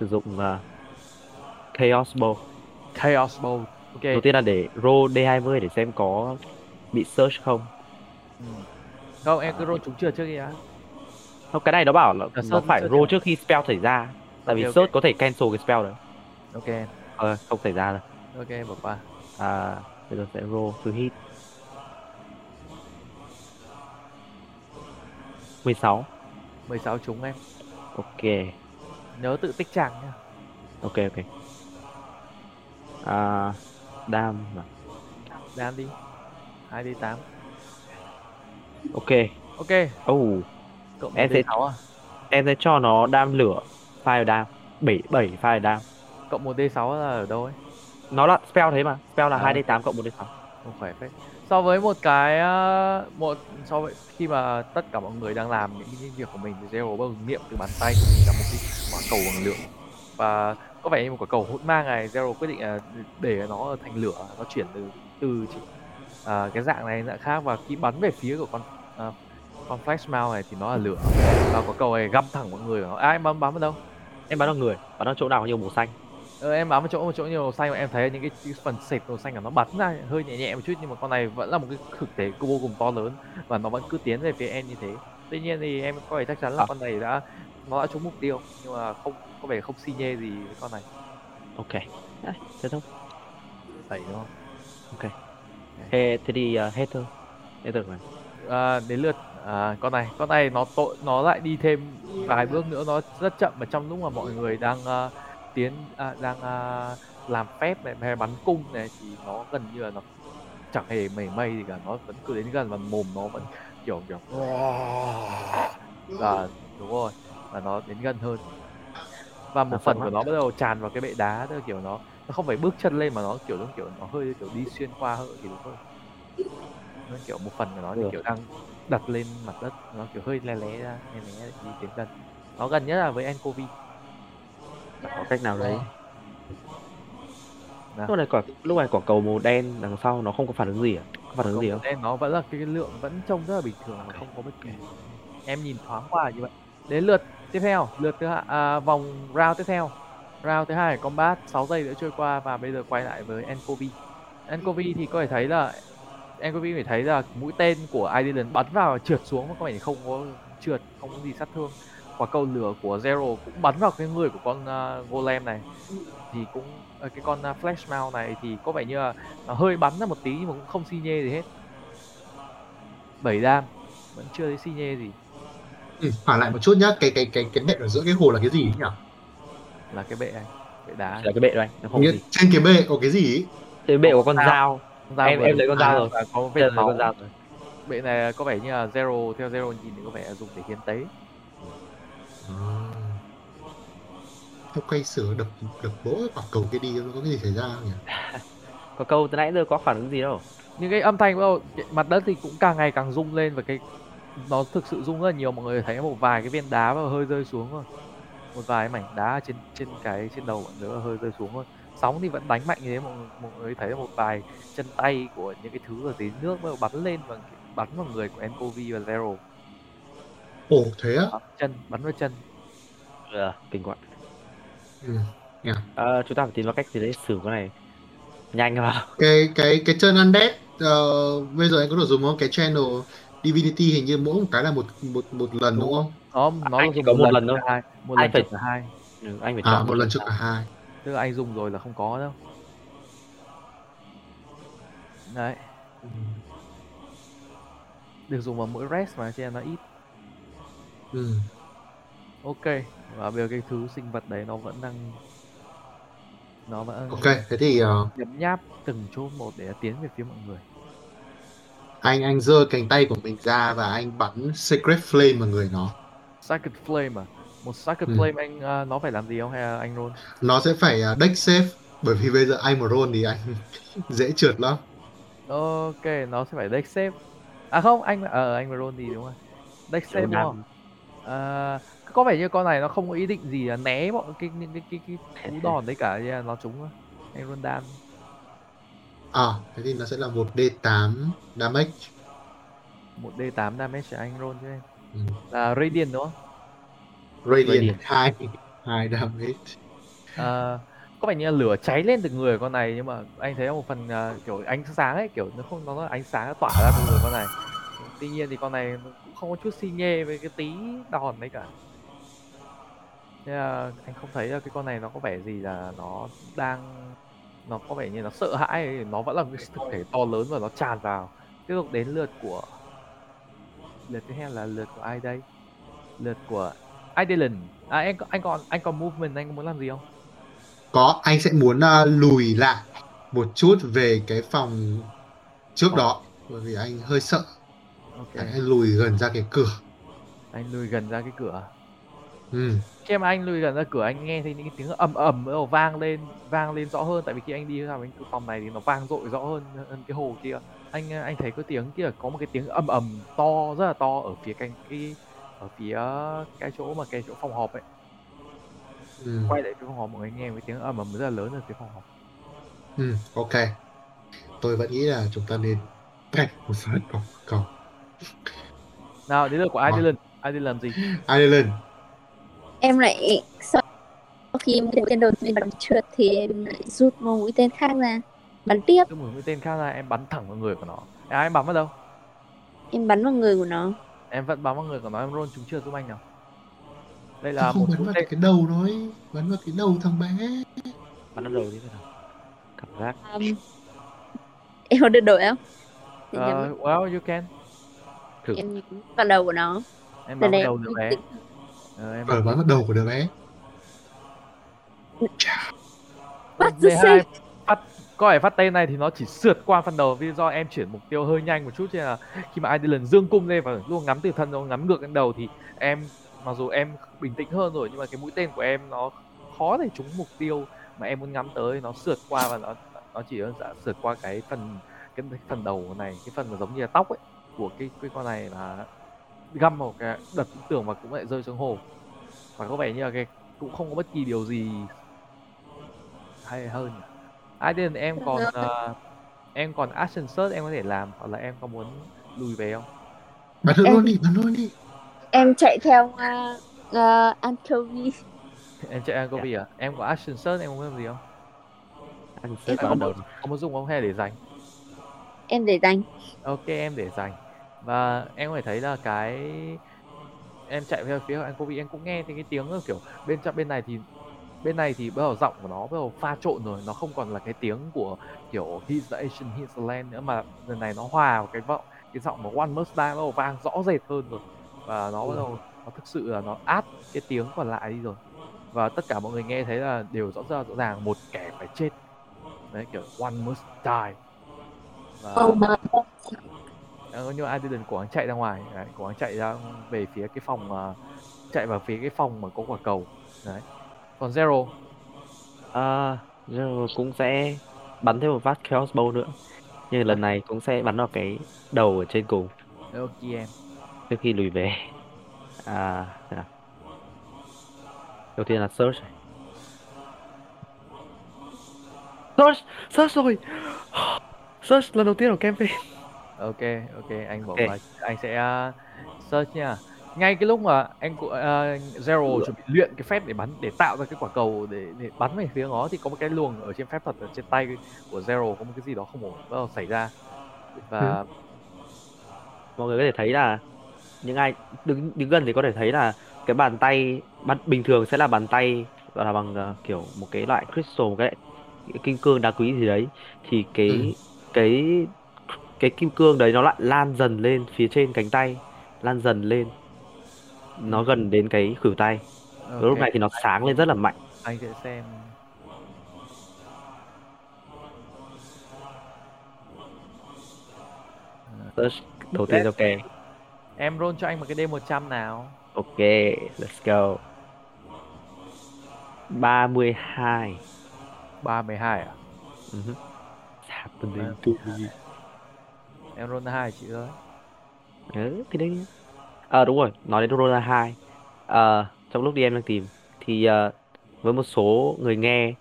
sử dụng uh, Chaos Bow Chaos Bow ok. Đầu tiên là để roll D20 để xem có bị search không. Ừ. không em cứ roll trúng chưa trước đi đã không cái này nó bảo là Là nó phải roll à? trước khi spell xảy ra. Tại vì Ok, ok. search có thể cancel cái spell đấy. Ok. Ờ, không xảy ra đâu. Ok bỏ qua. À bây giờ sẽ roll to hit. 16 16 trúng em. Ok. Nhớ tự tích tràng nha ok ok. À đam à, đan đi. 2 d 8 ok. Ok. Oh cộng Em 1 sẽ- d 6 à? em sẽ cho nó đam lửa fire đam. 7 7 fire đam. Cộng 1 d 6 là ở đâu ấy? Nó là spell thế mà. Spell là À. 2d8 cộng 1d6 không phải phép so với một cái ờ, một so với khi mà tất cả mọi người đang làm những cái việc của mình thì Zero bao niệm từ bàn tay của mình là một cái quả cầu bằng lửa. Và có vẻ như một quả cầu hỗn mang này Zero quyết định là để nó thành lửa nó chuyển từ từ chỉ, à, cái dạng này dạng khác. Và khi bắn về phía của con à, con flash mount này thì nó là lửa. Và quả cầu này găm thẳng mọi người của nó à, em bắn bắn vào đâu? Em bắn vào người bắn vào chỗ nào? Có nhiều màu xanh. Ờ, em bám vào chỗ một chỗ nhiều màu xanh mà em thấy những cái, cái phần sệt màu xanh của nó bắn ra hơi nhẹ nhẹ một chút nhưng mà con này vẫn là một cái thực thể vô cùng to lớn và nó vẫn cứ tiến về phía em như thế. Tuy nhiên thì em có thể chắc chắn là À. con này đã nó đã trúng mục tiêu nhưng mà không có vẻ không xi nhê gì với con này. Ok. À, thế thôi đẩy đúng không? Thế, thế thì uh, hết thôi. Hết rồi mà. À, đến lượt à, con này. Con này nó tội nó lại đi thêm vài bước nữa nó rất chậm và trong lúc mà mọi người đang à, tiến à, đang à, làm phép này hay bắn cung này thì nó gần như là nó chẳng hề mảy may gì cả nó vẫn cứ đến gần và mồm nó vẫn kiểu kiểu. Và đúng rồi và nó đến gần hơn. Và một À, phần của nó bắt đầu tràn vào cái bệ đá tức kiểu nó nó không phải bước chân lên mà nó kiểu giống kiểu nó hơi kiểu đi xuyên qua hơi thì đúng hơn nó kiểu một phần của nó thì kiểu đang đặt lên mặt đất nó kiểu hơi lé lé ra lé lé đi tiến gần. Nó gần nhất là với Encovi có cách nào đấy? Nào. lúc này quả lúc này quả cầu màu đen đằng sau nó không có phản ứng gì à? Có phản ứng gì không? đen nó vẫn là cái lượng vẫn trông rất là bình thường và không có bất kỳ em nhìn thoáng qua như vậy. Đến lượt tiếp theo lượt thứ hai à, vòng round tiếp theo. Round thứ hai combat 6 giây nữa trôi qua và bây giờ quay lại với Encovi Anchovy thì có thể thấy là Anchovy phải thấy là mũi tên của Island bắn vào trượt xuống mà có vẻ không có trượt không có gì sát thương quả cầu lửa của Zero cũng bắn vào cái người của con uh, Golem này. Thì cũng uh, cái con uh, Flash Mount này thì có vẻ như là nó hơi bắn ra một tí nhưng mà cũng không xi nhê gì hết. 7 đam vẫn chưa thấy xi nhê gì. Ừ, hỏi lại một chút nhá cái cái cái cái nệm ở giữa cái hồ là cái gì nhỉ? Là cái bệ anh bệ đá. Là cái bệ đây nó không gì? trên cái bệ có cái gì ý? cái bệ của con Dao. dao. Con dao em vừa em lấy con dao À, rồi. Và có vết lấy máu con dao rồi. Bệ này có vẻ như là Zero theo Zero nhìn thì có vẻ là dùng để hiến tế À. Theo quay sửa đập đập vỗ quả cầu kia đi nó có cái gì xảy ra không nhỉ? *laughs* có câu từ nãy giờ có phản ứng gì đâu những cái âm thanh bắt đầu mặt đất thì cũng càng ngày càng rung lên và cái nó thực sự rung rất là nhiều mọi người thấy một vài cái viên đá và hơi rơi xuống rồi một vài mảnh đá trên trên cái trên đầu bọn nữa hơi rơi xuống thôi sóng thì vẫn đánh mạnh như thế mọi, người- mọi người thấy một vài chân tay của những cái thứ ở dưới nước bắt đầu bắn lên và bắn vào người của Enkovi và Zero Ồ thế á? Đó, chân bắn vào chân ừ, kinh quá Ừ. Ờ, chúng ta phải tìm ra cách gì đấy xử cái này nhanh vào Cái cái cái chân undead ờ, bây giờ anh có được dùng không? Cái channel Divinity hình như mỗi một cái là một một một lần đúng không? nó nó Anh dùng có một lần cho thôi. hai một Anh lần phải- cả hai ừ, anh phải À chọn một lần cho cả hai. tức là anh dùng rồi là không có đâu đấy Ừ. được dùng vào mỗi rest mà cho nên nó ít Ừ. ok và bây giờ cái thứ sinh vật đấy nó vẫn đang nó vẫn Ok, thế thì ờ, nhấm nháp từng chỗ một để tiến về phía mọi người anh anh giơ cánh tay của mình ra và anh bắn Secret Flame vào người nó. Sacred Flame à một Sacred Ừ. Flame anh à, nó phải làm gì không hay là anh roll Nó sẽ phải uh, deck save bởi vì bây giờ anh mà roll thì anh *laughs* dễ trượt lắm. ok nó sẽ phải deck save à không anh ờ anh mà roll thì đúng rồi deck save đúng không à, có vẻ như con này nó không có ý định gì là né bọn cái những cái cái cái, cái cú *laughs* đòn đấy cả nó trúng anh đam À, thế thì nó sẽ là một D8 damage. một d8 damage cho anh roll cho em Ừ. là radiant đúng không Radiant. 2 2 damage. À, có vẻ như là lửa cháy lên từ người con này nhưng mà anh thấy một phần à, kiểu ánh sáng ấy kiểu nó không nó là ánh sáng nó tỏa ra từ người con này tuy nhiên thì con này nó không có chút xi nhê với cái tí đòn đấy cả. Nên là anh không thấy là cái con này nó có vẻ gì là nó đang nó có vẻ như nó sợ hãi ấy, nó vẫn là một cái thực thể to lớn và nó tràn vào. Tiếp tục đến lượt của lượt tiếp theo là lượt của ai đây? Lượt của Idyllin à anh anh còn anh còn movement anh muốn làm gì không? Có, anh sẽ muốn uh, lùi lại một chút về cái phòng trước đó bởi vì anh hơi sợ. Ok Anh lùi gần ra cái cửa. anh lùi gần ra cái cửa Ừ. khi mà anh lùi gần ra cửa anh nghe thấy những cái tiếng ầm ầm đầu vang lên vang lên rõ hơn tại vì khi anh đi vào cái phòng này thì nó vang dội rõ hơn hơn cái hồ kia anh anh thấy có tiếng kia có một cái tiếng ầm ầm to rất là to ở phía cạnh cái ở phía cái chỗ mà cái chỗ phòng họp ấy Ừ. quay lại phía phòng họp mọi người nghe cái tiếng ầm ầm rất là lớn ở phía phòng họp Ừ. Ok. Tôi vẫn nghĩ là chúng ta nên bạch một phát cầu. Nào đến lượt của Vâng. Idyllin Idyllin làm gì? Island. em lại sau khi em mũi tên đầu tiên bắn trượt thì em lại rút một mũi tên khác ra bắn tiếp. Cứ một mũi tên khác ra em bắn thẳng vào người của nó. À, em bắn vào đâu? Em bắn vào người của nó. Em vẫn bắn vào người của nó em roll trúng chưa giúp anh nào? Đây là không một bắn vào tên cái đầu nó ấy. Bắn vào cái đầu thằng bé. bắn nó đầu đi giờ cảm giác. Um, em có được đổi không? Uh, well you can em nhắm vào đầu của nó. Em đây đầu em đứa bé. ờ, em Ở bắn vào đầu của đứa bé. What V2 the say? phát có vẻ phát tên này thì nó chỉ sượt qua phần đầu vì do em chuyển mục tiêu hơi nhanh một chút cho nên là khi mà Idyllin dương cung lên và luôn ngắm từ thân nó ngắm ngược lên đầu thì em mặc dù em bình tĩnh hơn rồi nhưng mà cái mũi tên của em nó khó để trúng mục tiêu mà em muốn ngắm tới nó sượt qua và nó nó chỉ đơn giản sượt qua cái phần cái phần đầu này cái phần mà giống như là tóc ấy của cái cái con này là găm vào cái đập tường và cũng lại rơi xuống hồ. Và có vẻ như là cái cũng không có bất kỳ điều gì hay hơn ai đến em còn ờ, em còn action search em có thể làm hoặc là em có muốn lùi về không? Bắn nữa Em- luôn đi, bắn luôn đi. em chạy theo uh, uh, anchovy em chạy có gì à? Em có action search em có muốn làm gì không? Anh Em search có, không có dùng không hay để dành em để dành ok em để dành và em có thể thấy là cái em chạy về phía anh Kobe em cũng nghe thấy cái tiếng kiểu bên trong, bên này thì, bên này thì bắt đầu giọng của nó bắt đầu pha trộn rồi, nó không còn là cái tiếng của kiểu he's the Asian, he's the land nữa, mà lần này nó hòa vào cái vọng, cái giọng của One Must Die bắt đầu vang rõ rệt hơn rồi. Và nó bắt đầu, nó thực sự là nó át cái tiếng còn lại đi rồi. Và tất cả mọi người nghe thấy là đều rõ ràng rõ ràng một kẻ phải chết. Đấy, kiểu One Must Die. Và oh my god Ờ, nhưng mà Adrian cố gắng chạy ra ngoài đấy, cố gắng chạy ra về phía cái phòng mà chạy vào phía cái phòng mà có quả cầu đấy còn Zero À, Zero cũng sẽ bắn thêm một phát Chaos Bow nữa. Nhưng lần này cũng sẽ bắn vào cái đầu ở trên cùng ok em trước khi lùi về. À, thế nào? Đầu tiên là Search. Search, Search rồi. Search lần đầu tiên ở campaign. Ok ok anh bỏ Ok. qua. Anh sẽ uh, search nha. Ngay cái lúc mà anh ờ, Zero chuẩn bị luyện cái phép để bắn để tạo ra cái quả cầu để, để bắn về phía nó thì có một cái luồng ở trên phép thuật ở trên tay của Zero có một cái gì đó không ổn bắt đầu xảy ra. Và Mọi người có thể thấy là những ai đứng đứng gần thì có thể thấy là cái bàn tay bàn, bình thường sẽ là bàn tay gọi là bằng ờ, kiểu một cái loại crystal một cái loại kim cương đá quý gì đấy. Thì cái Ừ. cái cái kim cương đấy nó lại lan dần lên phía trên cánh tay lan dần lên. Nó gần đến cái khuỷu tay. Ok, lúc này thì nó sáng lên rất là mạnh. Anh sẽ xem. Search đầu tiên ok em roll cho anh một cái D100 nào. Ok let's go. 32 32 à? Uh -huh. happening to me em roll hai chị ơi. Ừ, thì đấy. À, đúng rồi nói đến Dota 2 à, trong lúc đi em đang tìm thì à, với một số người nghe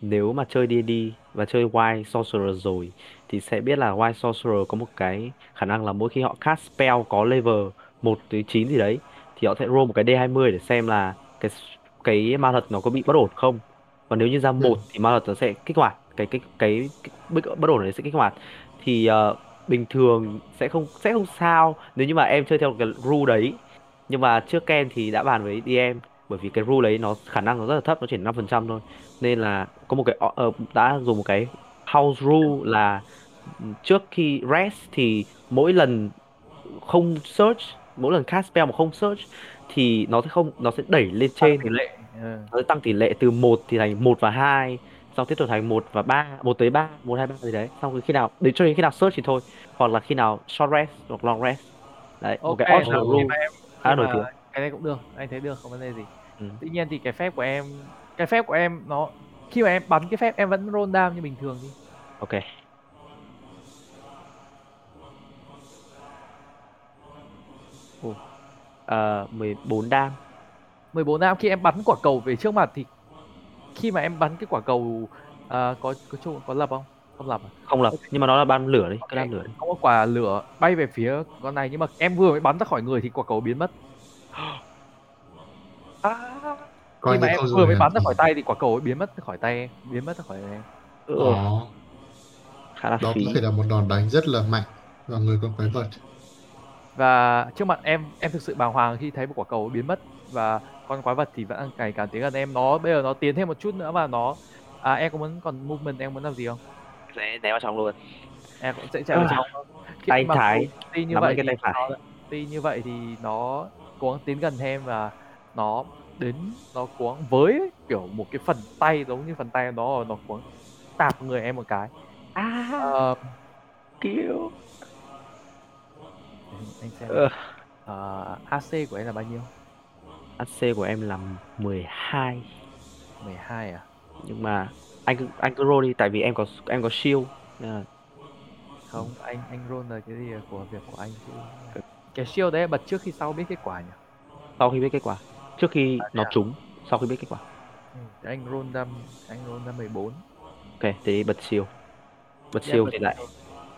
nếu mà chơi D&D và chơi Wild Sorcerer rồi thì sẽ biết là Wild Sorcerer có một cái khả năng là mỗi khi họ cast spell có level 1 tới 9 gì đấy thì họ sẽ roll một cái D20 để xem là cái cái ma thuật nó có bị bất ổn không. Và nếu như ra một thì ma thuật nó sẽ kích hoạt cái cái cái, cái bất bất ổn này sẽ kích hoạt. Thì ờ, bình thường sẽ không sẽ không sao nếu như mà em chơi theo cái rule đấy. Nhưng mà trước Ken thì đã bàn với DM bởi vì cái rule đấy nó khả năng nó rất là thấp nó chỉ 5% thôi. Nên là có một cái ờ, đã dùng một cái house rule là trước khi rest thì mỗi lần không search mỗi lần cast spell mà không search thì nó sẽ không nó sẽ đẩy lên trên. tỷ lệ ừ. nó sẽ tăng tỷ lệ từ 1 thì thành 1 và 2 xong tiếp tục thành 1 và 3 1 tới 3 1 2 3 gì đấy. Xong khi nào đến cho đến khi nào search thì thôi. Hoặc là khi nào short rest hoặc long rest. Đấy một ok cái optional rule khá nổi tiếng. cái này cũng được anh thấy được không vấn đề gì. Ừ. tuy nhiên thì cái phép của em cái phép của em nó khi mà em bắn cái phép em vẫn roll down như bình thường đi. Ok. Ồ. Ờ, 14 đam. 14 năm khi em bắn quả cầu về trước mặt thì khi mà em bắn cái quả cầu à, có có chung có lập không? Không lập à? không lập nhưng mà nó là ban lửa đi Ok. cái lửa đi. Có một quả lửa bay về phía con này nhưng mà em vừa mới bắn ra khỏi người thì quả cầu biến mất. *gasps* Coi khi mà em không vừa mới bắn ra khỏi tay thì quả cầu ấy biến mất khỏi tay biến mất ra khỏi em. Ừ, Đó, khá là đó phí. có thể là một đòn đánh rất là mạnh vào người con quái vật. Và trước mặt em em thực sự bàng hoàng khi thấy một quả cầu biến mất. Và con quái vật thì vẫn đang ngày càng tiến gần em. Nó bây giờ nó tiến thêm một chút nữa và nó à em có muốn còn movement em muốn làm gì không? Sẽ ném vào trong luôn. Em cũng sẽ chạy vào trong tay trái tuy như vậy cái tay phải. nó, tuy như vậy thì nó cố gắng tiến gần em và nó đến nó cố gắng với kiểu một cái phần tay giống như phần tay nó nó cố gắng tạp người em một cái. À. Kiểu. Anh xem. Ờ. Ờ, AC của em là bao nhiêu AC của em là 12 12 à? Nhưng mà anh anh cứ roll đi tại vì em có em có shield. Nên là không anh anh roll là cái gì của việc của anh chứ. Cái shield đấy bật trước khi sau biết kết quả nhỉ? Sau khi biết kết quả. Trước khi nó à? trúng sau khi biết kết quả. Ừ. thế anh roll ra anh roll ra 14 ok thì bật shield. Bật Dạ, shield bật thì lại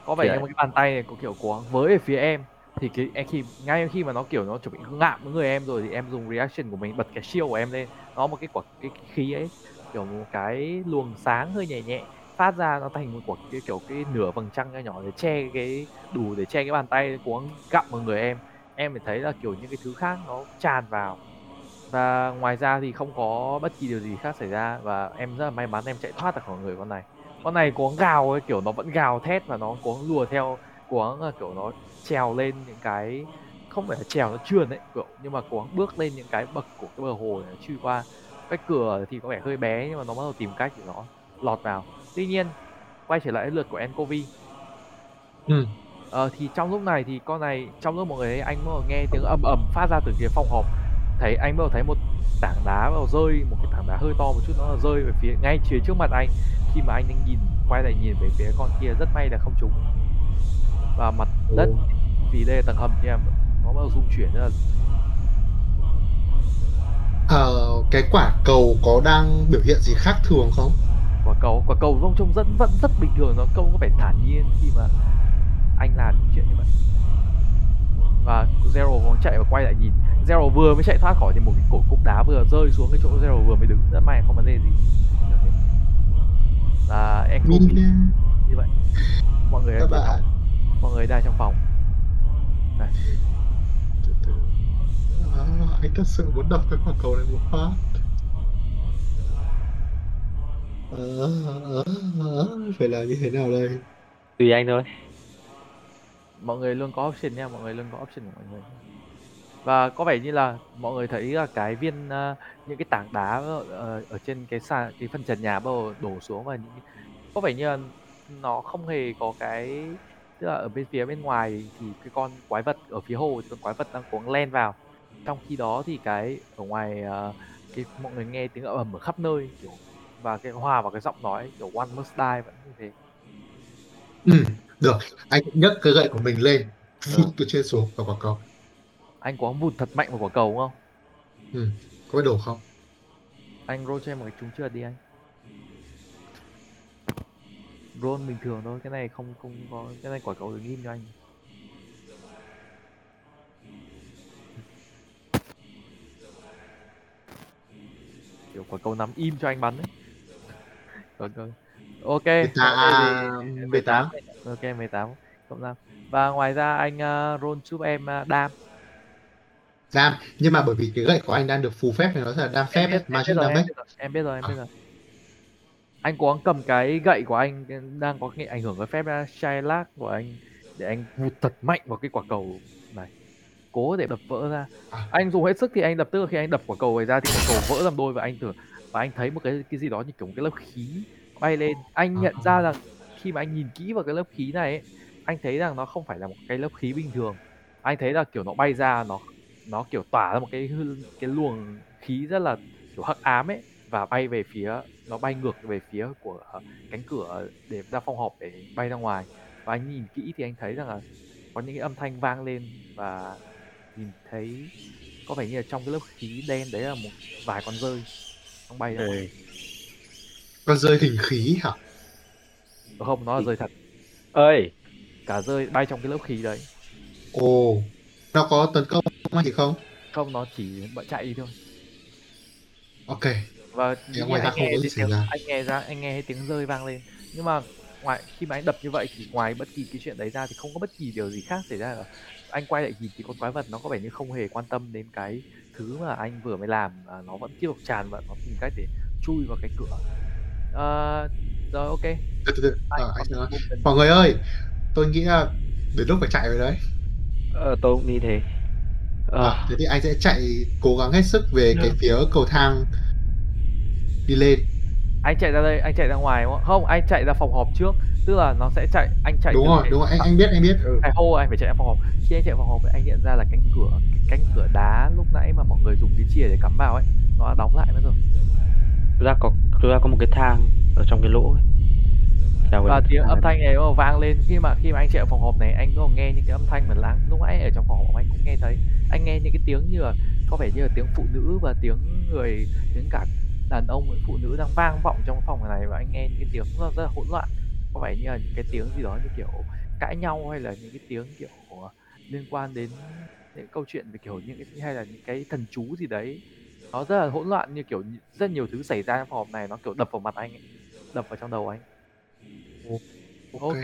có vẻ Thì như cái bàn tay này có kiểu gắng với về phía em thì cái em khi ngay khi mà nó kiểu nó chuẩn bị ngạm với người em rồi thì em dùng reaction của mình bật cái shield của em lên. Nó một cái quả cái, cái khí ấy kiểu một cái luồng sáng hơi nhẹ nhẹ phát ra nó thành một quả cái kiểu cái nửa vầng trăng nho nhỏ để che cái đủ để che cái bàn tay của gặm vào người em. Em phải thấy là kiểu những cái thứ khác nó tràn vào. Và ngoài ra thì không có bất kỳ điều gì khác xảy ra và em rất là may mắn em chạy thoát được khỏi người con này. Con này có gào ấy kiểu nó vẫn gào thét và nó cố lùa theo cuống à, kiểu nó trèo lên những cái không phải là trèo nó trườn ấy kiểu nhưng mà cố bước lên những cái bậc của cái bờ hồ này truy qua cái cửa thì có vẻ hơi bé nhưng mà nó bắt đầu tìm cách để nó lọt vào. Tuy nhiên quay trở lại lượt của Encovi ừ. ờ, thì trong lúc này thì con này trong lúc mọi người thấy anh mới nghe tiếng ầm ầm phát ra từ phía phòng họp thấy anh bắt đầu thấy một tảng đá đầu rơi một cái tảng đá hơi to một chút nó rơi về phía ngay phía trước mặt anh. Khi mà anh đang nhìn quay lại nhìn về phía con kia rất may là không trúng và mặt đất vì đây là tầng hầm nha nó bắt đầu rung chuyển rất là Ờ, cái quả cầu có đang biểu hiện gì khác thường không? quả cầu quả cầu vong trông vẫn vẫn rất bình thường nó không có vẻ thản nhiên khi mà anh làm những chuyện như vậy? Và Zero cũng chạy và quay lại nhìn. Zero vừa mới chạy thoát khỏi thì một cái cổ cục đá vừa rơi xuống cái chỗ Zero vừa mới đứng. Rất may không vấn đề gì. Là em không Mina. như vậy. Mọi người Các bạn mọi người đang trong phòng Đây. từ từ. À, anh thật sự muốn đập cái quả cầu này một phát. Ờ, ờ, ờ, phải làm như thế nào đây? tùy anh thôi mọi người luôn có option nha mọi người luôn có option của mọi người và có vẻ như là mọi người thấy là cái viên ờ, những cái tảng đá ở, ở ở trên cái sàn cái phần trần nhà bắt đầu đổ xuống và những có vẻ như là nó không hề có cái tức là ở bên phía bên ngoài thì cái con quái vật ở phía hồ thì con quái vật đang cố gắng len vào. Trong khi đó thì cái ở ngoài ờ, cái mọi người nghe tiếng ầm ở khắp nơi kiểu và cái hòa vào cái giọng nói kiểu one must die vẫn như thế. Ừ, được. Anh nhấc cái gậy của mình lên, phụt từ trên xuống vào quả cầu. anh có vụt thật mạnh vào quả cầu không? Ừ, có phải đổ không? anh roll cho em một cái trúng trượt đi anh roll bình thường thôi cái này không không có cái này quả cầu đừng im cho anh. Kiểu quả cầu nắm im cho anh bắn đấy. *laughs* Quả cầu ok Người ta vậy thì 18. ok 18 cộng 5 và ngoài ra anh uh, roll giúp em uh, đam Đam, nhưng mà bởi vì cái gậy của anh đang được phù phép thì nó là đam phép ấy, biết, em magic biết em biết rồi, em biết rồi, em À. biết rồi. Anh cố gắng cầm cái gậy của anh đang có cái ảnh hưởng cái phép uh, Shylock của anh để anh vụt thật mạnh vào cái quả cầu này. Cố để đập vỡ ra. À. Anh dùng hết sức thì anh đập tức khi anh đập quả cầu này ra thì quả cầu vỡ làm đôi và anh tưởng và anh thấy một cái cái gì đó như kiểu một cái lớp khí bay lên. Anh nhận À. ra rằng khi mà anh nhìn kỹ vào cái lớp khí này ấy, anh thấy rằng nó không phải là một cái lớp khí bình thường. Anh thấy là kiểu nó bay ra nó nó kiểu tỏa ra một cái cái luồng khí rất là kiểu hắc ám ấy và bay về phía nó bay ngược về phía của ờ, cánh cửa để ra phòng họp để bay ra ngoài. Và anh nhìn kỹ thì anh thấy rằng là có những cái âm thanh vang lên và nhìn thấy có vẻ như là trong cái lớp khí đen đấy là một vài con rơi nó bay ra ngoài. Con rơi hình khí hả? Ờ, không nó là rơi thật. Ơi cả rơi bay trong cái lớp khí đấy. Ồ, nó có tấn công thì không? không nó chỉ chạy đi thôi. Ok, và Thế ngoài ra anh nghe tiếng ra. anh nghe ra anh nghe thấy tiếng rơi vang lên nhưng mà ngoài khi mà anh đập như vậy thì ngoài bất kỳ cái chuyện đấy ra thì không có bất kỳ điều gì khác xảy ra cả anh quay lại nhìn thì con quái vật nó có vẻ như không hề quan tâm đến cái thứ mà anh vừa mới làm à, nó vẫn tiếp tục tràn và nó tìm cách để chui vào cái cửa Ờ, rồi ok từ từ từ. anh Ờ, anh nói. Mọi người ơi, tôi nghĩ là đến lúc phải chạy rồi đấy. ờ, tôi cũng nghĩ thế ờ, À, thế thì anh sẽ chạy cố gắng hết sức về cái phía cầu thang đi lên. anh chạy ra đây anh chạy ra ngoài đúng không? Không anh chạy ra phòng họp trước. Tức là nó sẽ chạy anh chạy Đúng rồi, cái- đúng rồi, anh anh biết, anh biết. Ừ. Cái hô anh phải chạy vào phòng họp. Khi anh chạy vào phòng họp thì anh nhận ra là cánh cửa cánh cửa đá lúc nãy mà mọi người dùng cái chìa để cắm vào ấy nó đã đóng lại mất rồi. Thực ra có thực ra có một cái thang ở trong cái lỗ ấy. Và tiếng À, âm thanh này đầu vang lên. Khi mà khi mà anh chạy vào phòng họp này anh có nghe những cái âm thanh mà láng lúc nãy ở trong phòng họp anh cũng nghe thấy. Anh nghe những cái tiếng như là có vẻ như là tiếng phụ nữ và tiếng người tiếng cả đàn ông với phụ nữ đang vang vọng trong phòng này và anh nghe những cái tiếng rất, rất là hỗn loạn. Có vẻ như là những cái tiếng gì đó như kiểu cãi nhau hay là những cái tiếng kiểu ờ, liên quan đến những câu chuyện về kiểu những cái hay là những cái thần chú gì đấy. Nó rất là hỗn loạn như kiểu rất nhiều thứ xảy ra trong phòng này nó kiểu đập vào mặt anh ấy, đập vào trong đầu anh. Ok.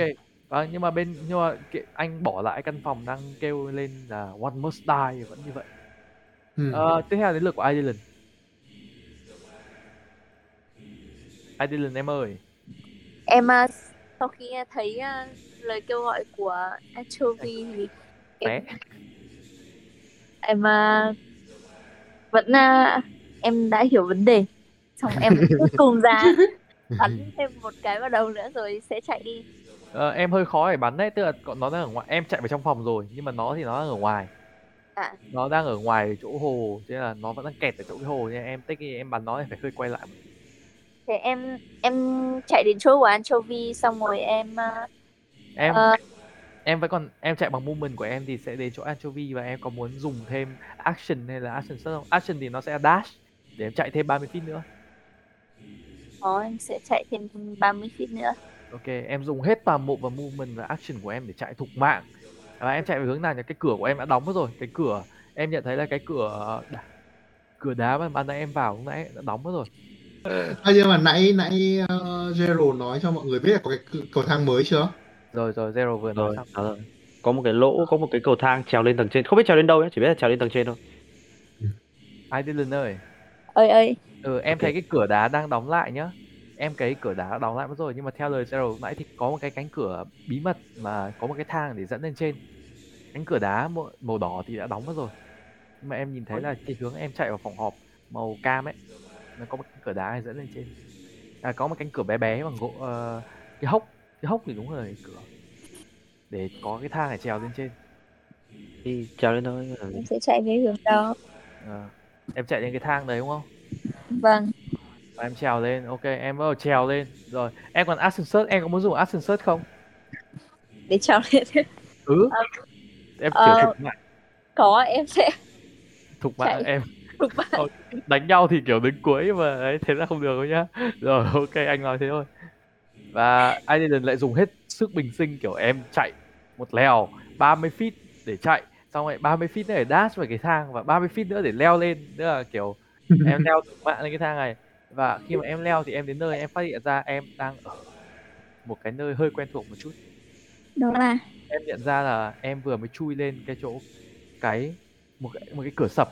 Vâng, nhưng mà bên nhưng mà anh bỏ lại căn phòng đang kêu lên là one must die vẫn như vậy. Ừ. Ờ, tiếp theo đến lượt của Dylan Dylan em ơi Em à, sau khi nghe thấy à, lời kêu gọi của Anchovy thì té em à, vẫn à, em đã hiểu vấn đề. Xong em cuối cùng ra *laughs* bắn thêm một cái vào đầu nữa rồi sẽ chạy đi. Ờ, em hơi khó để bắn đấy tức là nó đang ở ngoài em chạy vào trong phòng rồi nhưng mà nó thì nó đang ở ngoài À. nó đang ở ngoài chỗ hồ thế là nó vẫn đang kẹt ở chỗ cái hồ nên em tích khi em bắn nó thì phải hơi quay lại Thế em em chạy đến chỗ của Anchovy xong rồi em à, em ờ, em vẫn còn em chạy bằng movement của em thì sẽ đến chỗ anchovy và em có muốn dùng thêm action hay là action không? Action thì nó sẽ dash để em chạy thêm 30 feet nữa. Có em sẽ chạy thêm 30 feet nữa. ok em dùng hết toàn bộ và movement và action của em để chạy thục mạng. Và em chạy về hướng nào nhỉ? Cái cửa của em đã đóng mất rồi. Cái cửa em nhận thấy là cái cửa cửa đá mà ban nãy em vào lúc nãy đã đóng mất rồi À, nhưng mà nãy nãy uh, Gerald nói cho mọi người biết là có cái cầu thang mới chưa? rồi rồi zero vừa nói rồi, xong. rồi. có một cái lỗ có một cái cầu thang trèo lên tầng trên. Không biết trèo lên đâu nhé chỉ biết là trèo lên tầng trên thôi. Ai Dylan ơi Ơi ơi, ừ em Ok. thấy cái cửa đá đang đóng lại nhá. Em cái cửa đá đóng lại mất rồi nhưng mà theo lời Zero nãy thì có một cái cánh cửa bí mật mà có một cái thang để dẫn lên trên. Cánh cửa đá màu, màu đỏ thì đã đóng mất rồi. Nhưng mà em nhìn thấy là cái hướng em chạy vào phòng họp màu cam ấy nó có một cánh cửa đá dẫn lên trên. À, có một cánh cửa bé bé bằng gỗ ờ, cái hốc cái hốc thì đúng rồi cái cửa để có cái thang để trèo lên trên. Đi trèo lên thôi. Em sẽ chạy về hướng đó. Ờ, em chạy lên cái thang đấy đúng không? Vâng, và em trèo lên ok em bắt đầu trèo lên. Rồi em còn action search em có muốn dùng action search không? Để trèo lên. ừ. Em Ờ. kiểu thục mạng. Có em sẽ thục mạng chạy. em đánh nhau thì kiểu đứng cuối mà ấy thế là không được đâu nhá. Rồi *laughs* ok anh nói thế thôi. Và Aiden lại dùng hết sức bình sinh kiểu em chạy một lèo 30 feet để chạy xong rồi 30 feet nữa để dash vào cái thang và 30 feet nữa để leo lên. Tức là kiểu *laughs* em leo thục mạng lên cái thang này. Và khi mà em leo thì em đến nơi em phát hiện ra em đang ở một cái nơi hơi quen thuộc một chút. Đó là? Em nhận ra là em vừa mới chui lên cái chỗ cái một cái một cái cửa sập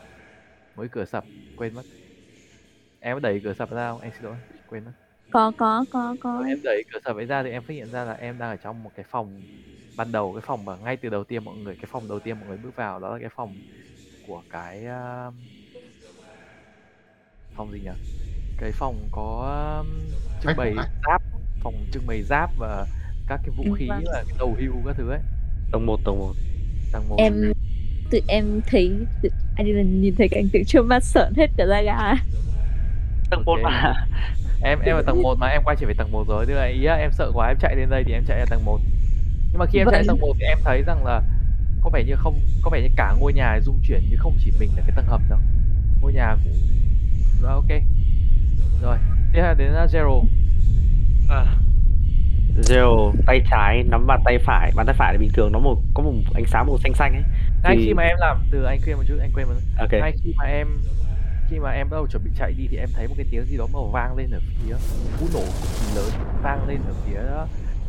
cái cửa sập quên mất. Em đẩy cửa sập ra không? Anh xin lỗi quên mất. Có có có có. Em đẩy cửa sập ấy ra thì em phát hiện ra là em đang ở trong một cái phòng ban đầu cái phòng mà ngay từ đầu tiên mọi người cái phòng đầu tiên mọi người bước vào đó là cái phòng của cái um, phòng gì nhỉ? Cái phòng có trưng bày giáp phòng trưng bày giáp và các cái vũ Ừ, khí vâng. và cái đầu hưu các thứ ấy. Tầng một tầng một. Tầng một. Em tự em thấy tự, anh là nhìn thấy cảnh tượng trước mắt sợn hết cả da gà. Tầng một Ok. mà. Em em ở tầng 1 mà em quay trở về tầng 1 rồi. Tức là ý là em sợ quá em chạy lên đây thì em chạy ra tầng 1 nhưng mà khi em chạy Vậy- tầng 1 thì em thấy rằng là có vẻ như không có vẻ như cả ngôi nhà rung chuyển chứ không chỉ mình là cái tầng hầm đâu. Ngôi nhà cũng rồi ok. Rồi tiếp theo đến uh, zero Zero tay trái nắm bàn tay phải. Bàn tay phải là bình thường nó một có một ánh sáng màu xanh xanh ấy ngay Thì- khi mà em làm từ anh quên một chút anh quên một chút. Ok. Ngay khi mà em khi mà em bắt đầu chuẩn bị chạy đi thì em thấy một cái tiếng gì đó màu vang lên ở phía cú nổ cực lớn vang lên ở phía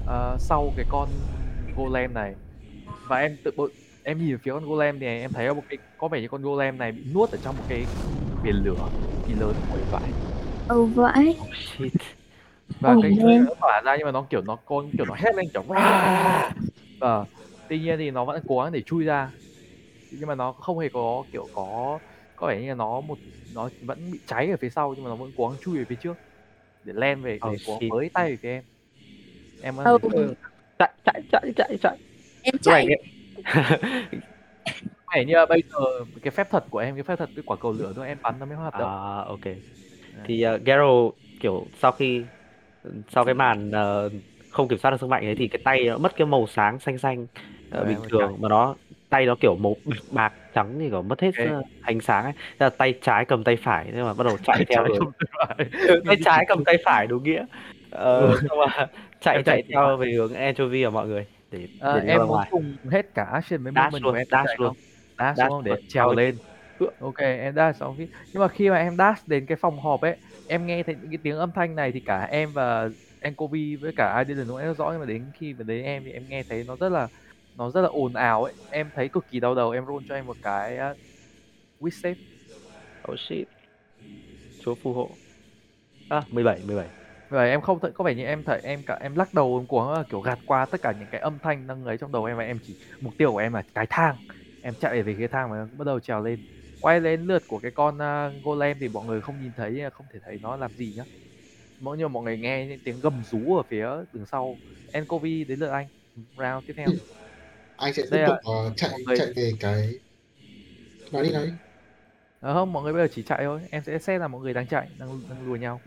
ờ, sau cái con golem này. Và em tự bộ em nhìn phía con golem thì em thấy một cái có vẻ như con golem này bị nuốt ở trong một cái biển lửa kỳ lớn của vải âu vãi. Shit. Và Oh, cái man. nó tỏa ra nhưng mà nó kiểu nó con kiểu nó hét lên kiểu và *laughs* tuy nhiên thì nó vẫn cố gắng để chui ra nhưng mà nó không hề có kiểu có có vẻ như là nó một nó vẫn bị cháy ở phía sau nhưng mà nó vẫn cố gắng chui về phía trước. Để len về để Oh, shit. với tay về phía em. Em có chạy chạy chạy chạy chạy. Em chạy. *laughs* vẻ như là bây giờ cái phép thuật của em cái phép thuật cái quả cầu lửa thôi em bắn nó mới hoạt động. À ok. Thì uh, Garo kiểu sau khi sau cái màn ờ, không kiểm soát được sức mạnh ấy thì cái tay nó mất cái màu sáng xanh xanh ờ, Rồi, bình thường trắng. mà nó tay nó kiểu màu bạc- trắng thì kiểu mất hết Ok. ờ, ánh sáng ấy Thế là tay trái cầm tay phải nhưng mà bắt đầu chạy theo không phải. *laughs* tay trái cầm tay phải đúng nghĩa ờ, Ừ. xong mà *laughs* chạy Em chạy theo về hướng anchovy của mọi người để Ờ, để đi em muốn ngoài dùng hết cả action với luôn, của em dash chạy luôn. Dash, Dash không để luôn. trèo Rồi. lên ok em dash xong nhưng mà khi mà em dash đến cái phòng họp ấy em nghe thấy những cái tiếng âm thanh này thì cả em và Anchovy với cả Ireland nó rất rõ nhưng mà đến khi về đến em thì em nghe thấy nó rất là nó rất là ồn ào ấy. Em thấy cực kỳ đau đầu em roll cho em một cái uh, wit save. Oh shit. Chúa phù hộ. À, 17, 17. Vậy em không thấy có vẻ như em thấy em cả em lắc đầu em cuống là kiểu gạt qua tất cả những cái âm thanh đang ấy trong đầu em và em chỉ mục tiêu của em là cái thang. Em chạy về cái thang và bắt đầu trèo lên. Quay lên lượt của cái con uh, golem thì mọi người không nhìn thấy không thể thấy nó làm gì nhá. Mỗi như mọi người nghe những tiếng gầm rú ở phía đằng sau. Encovi đến lượt anh. Round tiếp theo anh sẽ tiếp tục ờ, chạy người- chạy về cái nói đi nói đi. Ờ, không mọi người bây giờ chỉ chạy thôi. Em sẽ xét là mọi người đang chạy đang đang đùa nhau.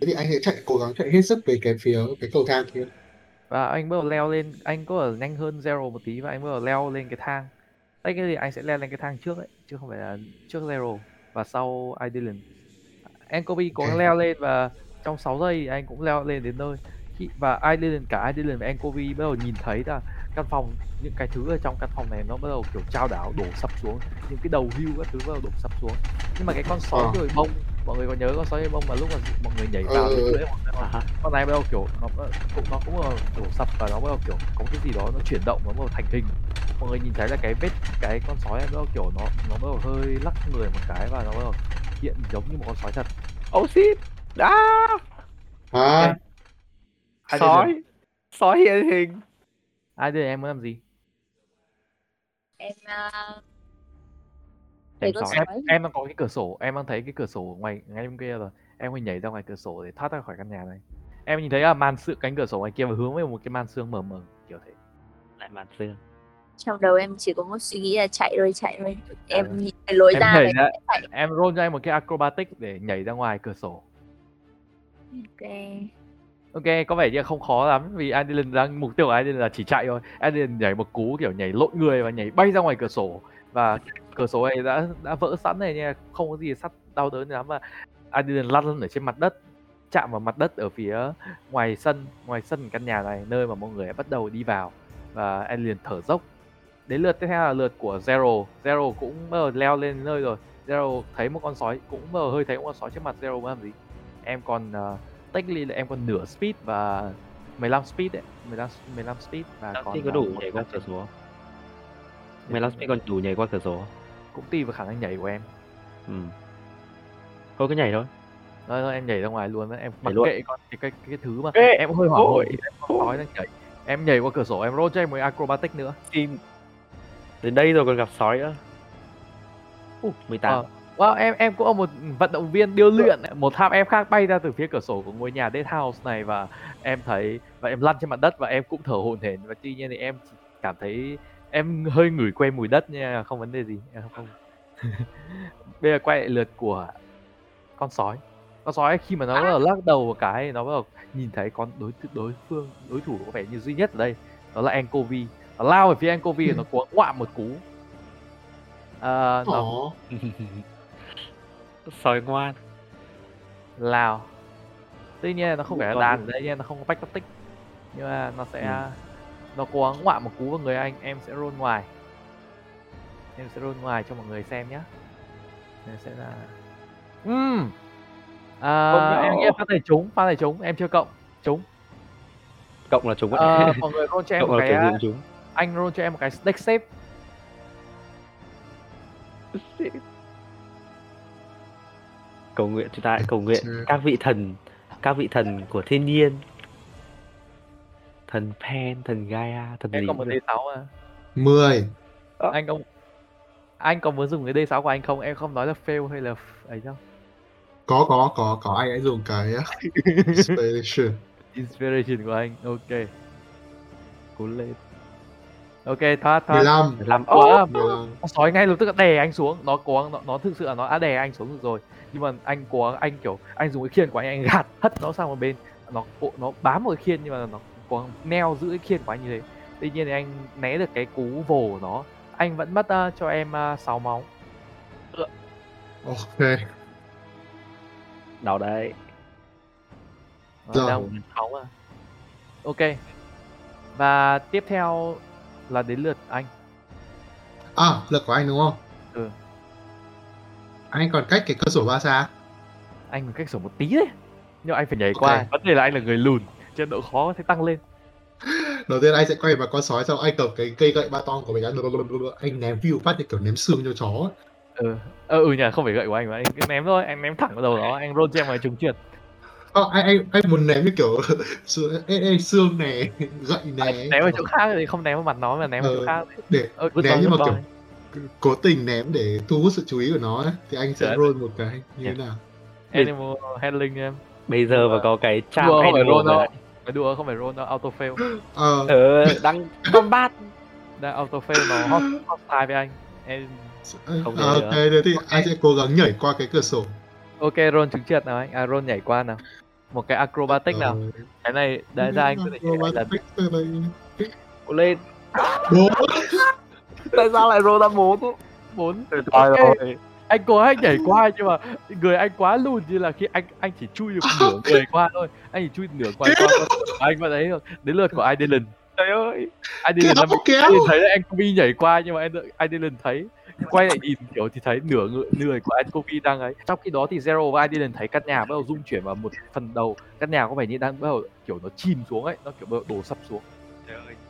Thế thì anh sẽ chạy cố gắng chạy hết sức về cái phía cái cầu thang kia. Và anh bắt đầu leo lên anh có ở nhanh hơn zero một tí và anh bắt đầu leo lên cái thang. Tay cái gì anh sẽ leo lên cái thang trước ấy chứ không phải là trước zero và sau Idyllin Enkobi cố gắng leo lên và trong 6 giây anh cũng leo lên đến nơi. Và Idyllin cả Idyllin và Enkobi bắt đầu nhìn thấy là căn phòng những cái thứ ở trong căn phòng này nó bắt đầu kiểu trao đảo đổ sập xuống những cái đầu hưu các thứ bắt đầu đổ sập xuống nhưng mà cái con sói Ờ. đồi bông mọi người có nhớ con sói bông mà lúc mà mọi người nhảy vào Ừ, ừ, ừ. mọi người À, con này bắt đầu kiểu nó cũng nó cũng đổ sập và nó bắt đầu kiểu có cái gì đó nó chuyển động nó bắt đầu thành hình mọi người nhìn thấy là cái vết cái con sói này bắt đầu kiểu nó nó bắt đầu hơi lắc người một cái và nó bắt đầu hiện giống như một con sói thật Oh shit. À, à Hai sói. Sói hiện hình. Ai đây em muốn làm gì? Em uh, Em em em đang có cái cửa sổ em đang thấy cái cửa sổ ngoài ngay bên kia rồi. Em phải nhảy ra ngoài cửa sổ để thoát ra khỏi căn nhà này. Em nhìn thấy là màn sương cánh cửa sổ ngoài kia và hướng về một cái màn sương mờ mờ kiểu thế. Lại màn xương. trong đầu em chỉ có một suy nghĩ là chạy rồi chạy rồi em nhìn cái lối em ra nhảy này ra chạy. em roll cho em một cái acrobatic để nhảy ra ngoài cửa sổ. Ok Ok, có vẻ như không khó lắm vì Adeline đang mục tiêu của Adeline là chỉ chạy thôi. Adeline nhảy một cú kiểu nhảy lộn người và nhảy bay ra ngoài cửa sổ và cửa sổ này đã đã vỡ sẵn này nha, không có gì sắt đau đớn lắm mà Adeline lăn ở trên mặt đất, chạm vào mặt đất ở phía ngoài sân, ngoài sân căn nhà này nơi mà mọi người bắt đầu đi vào và Adeline thở dốc. Đến lượt tiếp theo là lượt của Zero. Zero cũng bắt đầu leo lên nơi rồi. Zero thấy một con sói, cũng bắt đầu hơi thấy một con sói trước mặt Zero làm gì? Em còn uh, technically là em còn nửa speed và 15 speed đấy 15 15 speed và còn Thì có đủ nhảy qua cửa sổ. 15 speed còn đủ nhảy qua cửa sổ. cũng tùy vào khả năng nhảy của em Ừ. Thôi cứ nhảy thôi. thôi, thôi em nhảy ra ngoài luôn đó em mặc luôn. kệ con cái, cái cái thứ mà Ê, em cũng hơi hoảng thì em con sói đang nhảy em nhảy qua cửa sổ em roll cho em một acrobatic nữa Xin. Đến đây rồi còn gặp sói nữa. Uh, 18. Ờ. Wow, em em cũng là một vận động viên điêu luyện một tham em khác bay ra từ phía cửa sổ của ngôi nhà Dead House này và em thấy và em lăn trên mặt đất và em cũng thở hổn hển. Và tuy nhiên thì em chỉ cảm thấy em hơi ngửi quen mùi đất nha không vấn đề gì. Em không *laughs* bây giờ quay lại lượt của con sói. Con sói khi mà nó đầu lắc đầu một cái nó bắt đầu nhìn thấy con đối đối phương đối thủ có vẻ như duy nhất ở đây đó là Ankovi. Nó lao về phía Ankovi và nó ngoạm một cú. Ờ, nó *laughs* Sói ngoan. Lào. Tuy nhiên nó không phải là đàn đây nha, nó không có bách tích. Nhưng mà nó sẽ Ừ. Nó cố gắng ngoạm một cú vào người anh, em sẽ roll ngoài. Em sẽ roll ngoài cho mọi người xem nhé Đây sẽ là Ừm à, Không Em nghĩ pha này trúng, pha này trúng, em chưa cộng. Trúng. Cộng là chúng Ờ, *laughs* Mọi người roll cho em Cộng một cái dụng chúng. Anh roll cho em một cái deck save cầu nguyện chúng ta hãy cầu nguyện. Các vị thần các vị thần của thiên nhiên. Thần Pen thần Gaia thần Em gì còn một được. D6 mà. 10 Anh không anh có muốn dùng cái D6 của anh không? Em không nói là fail hay là ấy đâu. Có có có có. Anh hãy dùng cái *laughs* inspiration. Inspiration của anh, ok. Cố lên. Ok, thoát, thoát. 15 làm Quá, 15 con sói ngay lập tức đè anh xuống. Nó cố gắng nó, nó thực sự là nó đã đè anh xuống được rồi nhưng mà anh gắng anh kiểu anh dùng cái khiên của anh anh gạt hất nó sang một bên. Nó cố- nó bám một cái khiên nhưng mà nó gắng neo giữ cái khiên của anh như thế. Tuy nhiên thì anh né được cái cú vồ của nó. Anh vẫn mất uh, cho em uh, 6 máu. Ok. Đau đấy. Rồi. đang mất máu mà ok. Và tiếp theo là đến lượt anh. À lượt của anh đúng không? Ừ. anh còn cách cái cửa sổ ba xa anh còn cách sổ một tí đấy. Nhưng anh phải nhảy Ok. qua vấn đề là anh là người lùn cho độ khó sẽ tăng lên. *laughs* Đầu tiên anh sẽ quay vào con sói xong anh cầm cái cây gậy ba tong của mình anh, anh ném view phát như kiểu ném xương cho chó ừ ờ, ừ nhỉ không phải gậy của anh mà anh cứ ném thôi anh ném thẳng vào đầu nó anh roll cho em vào trùng trượt. Ờ, anh anh anh muốn ném như kiểu *laughs* xương, ê, ê, xương này *laughs* gậy này ném vào chỗ khác thì không ném vào mặt nó mà ném vào chỗ Ờ. khác. để ờ, ném nhưng mà kiểu. Cố tình ném để thu hút sự chú ý của nó ấy. thì anh sẽ Đấy. roll một cái như thế nào? Animal handling em. Bây giờ mà có cái trang đùa không phải roll rồi đâu phải đùa không phải roll đâu. Auto fail. Ờ. Ờ đang *laughs* combat. Đang auto fail nó. Hot hostile với anh. Em không thể ok thế thì anh sẽ cố gắng nhảy qua cái cửa sổ. Ok roll trứng trượt nào anh? À roll nhảy qua nào. Một cái acrobatic nào. Ờ, cái này đấy ra anh có thể nhảy. Cố lên tại sao lại roll ra bốn? Bốn? Thôi Ok. rồi. Anh cố anh nhảy qua nhưng mà người anh quá lùn như là khi anh anh chỉ chui được nửa *laughs* người qua thôi. Anh chỉ chui nửa qua của anh vào đấy thôi. Đến lượt của Idylan trời ơi. Kéo là kéo anh thấy là anh Kobe nhảy qua nhưng mà anh Idylan thấy. Quay lại nhìn kiểu thì thấy nửa người, người của anh Kobe đang ấy. Trong khi đó thì Zero và Idylan thấy căn nhà bắt đầu rung chuyển vào một phần đầu. Căn nhà có vẻ như đang bắt đầu kiểu nó chìm xuống ấy nó kiểu bắt đầu đổ sập xuống.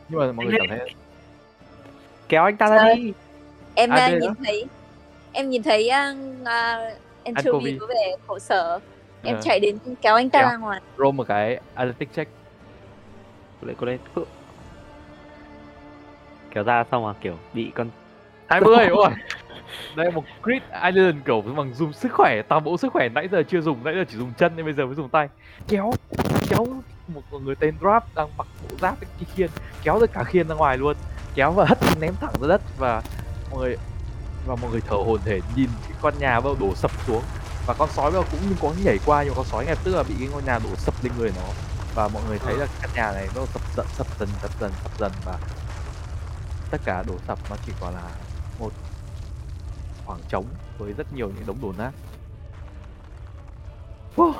Nhưng mà mọi người cảm thấy kéo anh ta ra Trời. đi em À, đây nhìn đó. thấy em nhìn thấy uh, Anchovy. anchovy có vẻ khổ sở em Ờ. chạy đến kéo anh ta Kéo. ra ngoài roll một cái athletic check cố lên cố lên kéo ra xong mà kiểu bị con 20 ôi *laughs* đây một crit island kiểu bằng dùng sức khỏe toàn bộ sức khỏe nãy giờ chưa dùng nãy giờ chỉ dùng chân nên bây giờ mới dùng tay kéo kéo một người tên drop đang mặc bộ giáp cái khiên kéo được cả khiên ra ngoài luôn kéo và hất ném thẳng ra đất và mọi người và mọi người thở hổn hển nhìn cái con nhà đầu đổ sập xuống. Và con sói đầu cũng có nhảy qua nhưng con sói ngay tức là bị cái ngôi nhà đổ sập lên người nó. Và mọi người thấy là căn nhà này nó sập dần sập dần sập dần sập dần và tất cả đổ sập nó chỉ còn là một khoảng trống với rất nhiều những đống đổ nát. Wow.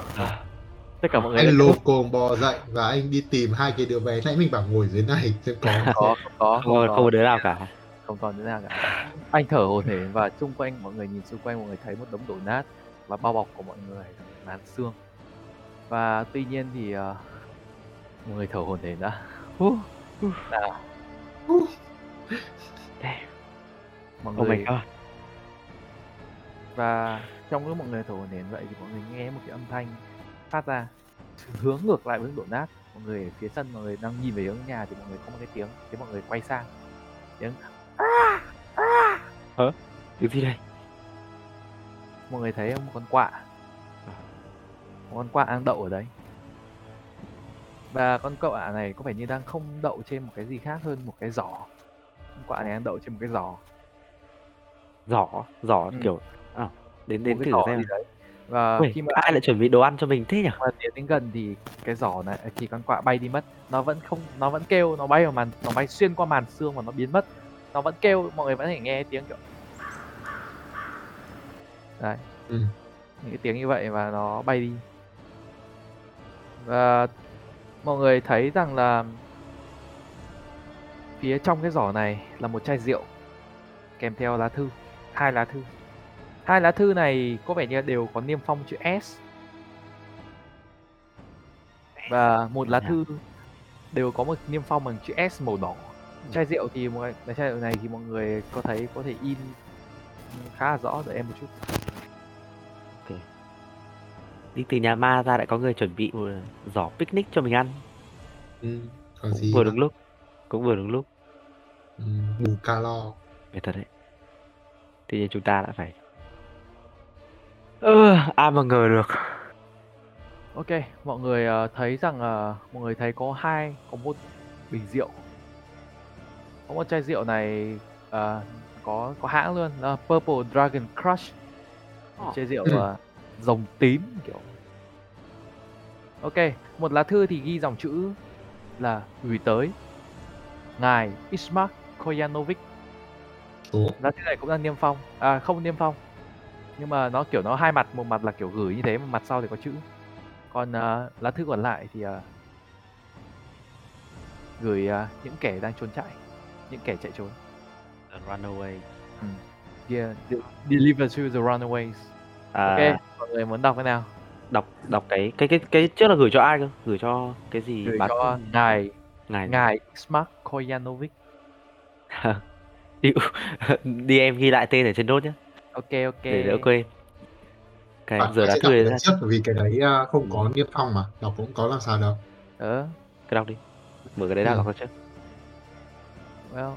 Tất cả mọi người anh lột cồn bò dậy và anh đi tìm hai cái đứa bé. Nãy mình bảo ngồi dưới này xem có có *laughs* không có không, không có đứa nào cả. Không còn thế nào cả. Anh thở hổn hển và xung quanh mọi người nhìn xung quanh mọi người thấy một đống đổ nát và bao bọc của mọi người là xương. Và tuy nhiên thì ờ, mọi người thở hổn hển đã. Hú, hú, nào. Mọi oh người my god. và trong lúc mọi người thở hổn hển vậy thì mọi người nghe một cái âm thanh phát ra. Hướng ngược lại với đổ nát. Mọi người ở phía sân mọi người đang nhìn về hướng nhà thì mọi người có một cái tiếng. Thế mọi người quay sang. Tiếng cái gì đây? Mọi người thấy một con quạ. Một con quạ đang đậu ở đấy. Và con quạ này có vẻ như đang không đậu trên một cái gì khác hơn một cái giỏ. Con quạ này đang đậu trên một cái giỏ. Giỏ giỏ Ừ. kiểu à, đến một đến cái thử xem đấy và Ui, khi mà ai lại chuẩn bị đồ ăn cho mình thế nhỉ? Mà tiến đến gần thì cái giỏ này thì con quạ bay đi mất nó vẫn không nó vẫn kêu nó bay vào màn nó bay xuyên qua màn xương và nó biến mất. Nó vẫn kêu mọi người vẫn thể nghe tiếng kiểu đấy. Ừ. những cái tiếng như vậy và nó bay đi. Và mọi người thấy rằng là phía trong cái giỏ này là một chai rượu kèm theo lá thư hai lá thư hai lá thư này có vẻ như đều có niêm phong chữ S. Và một lá thư đều có một niêm phong bằng chữ S màu đỏ. Chai rượu thì mọi cái chai rượu này thì mọi người có thấy có thể in khá là rõ đợi em một chút. Đi từ nhà ma ra lại có người chuẩn bị một giỏ picnic cho mình ăn. Ừ, cũng gì vừa đúng lúc cũng vừa đúng lúc. Ừ, bù calo. Mệt thật đấy. Nhiên chúng ta đã phải Ơ, ai mà ngờ được Ok, mọi người ờ, thấy rằng ờ, mọi người thấy có hai, có một bình rượu. Có một chai rượu này ờ, có có hãng luôn, là Purple Dragon Crush. Một chai rượu Ừ. ờ, rồng tím kiểu. Ok, một lá thư thì ghi dòng chữ là gửi tới ngài Ismark Koyanovic. Lá thư này cũng đang niêm phong, à không niêm phong. Nhưng mà nó kiểu nó hai mặt, một mặt là kiểu gửi như thế, một mặt sau thì có chữ. Còn ờ, lá thư còn lại thì ờ, gửi ờ, những kẻ đang trốn chạy những kẻ chạy trốn. Runaway yeah, de- deliver to the runaways. À, ok mọi người muốn đọc cái nào? Đọc đọc cái cái cái cái trước là gửi cho ai cơ? Gửi cho cái gì? Gửi bán cho ngài ngài. ngài Smart Koyanovic. *laughs* Đi, *laughs* đi em ghi lại tên ở trên nốt nhé ok ok. Để đỡ quên. Cái Bạn giờ đã lần ra. trước vì cái đấy à, không có niêm phong mà. Đọc cũng có làm sao đâu. Ờ cái đọc đi. Mở cái đấy ra Ừ. đọc nó trước. Well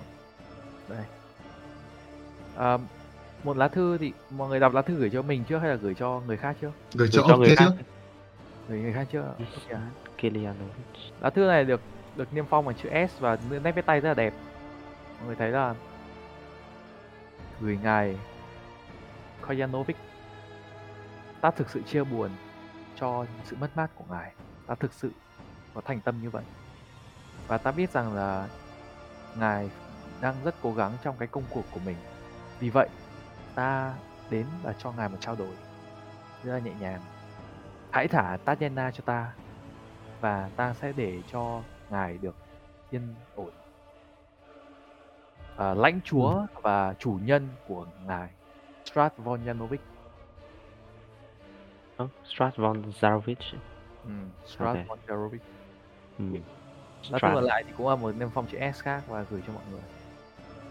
đây. À, một lá thư thì mọi người đọc lá thư gửi cho mình trước hay là gửi cho người khác trước? Gửi Gửi cho cho ông người khác. Trước gửi người khác trước. Ạ? ok Kilianovic lá thư này được được niêm phong bằng chữ S và nét viết tay rất là đẹp. Mọi người thấy là gửi ngài Koyanovic. Ta thực sự chia buồn cho sự mất mát của ngài. Ta thực sự có thành tâm như vậy. Và ta biết rằng là ngài đang rất cố gắng trong cái công cuộc của mình. Vì vậy ta đến và cho ngài một trao đổi. Rất là nhẹ nhàng. Hãy thả Tatiana cho ta và ta sẽ để cho ngài được yên ổn. À, lãnh chúa và chủ nhân của ngài Strat von Janovic Ờ, Strat von Zarovic ừ, Strat Ok. von Janovic ừ. Thư Strat. còn lại thì cũng là một niêm phong chữ S khác và gửi cho mọi người.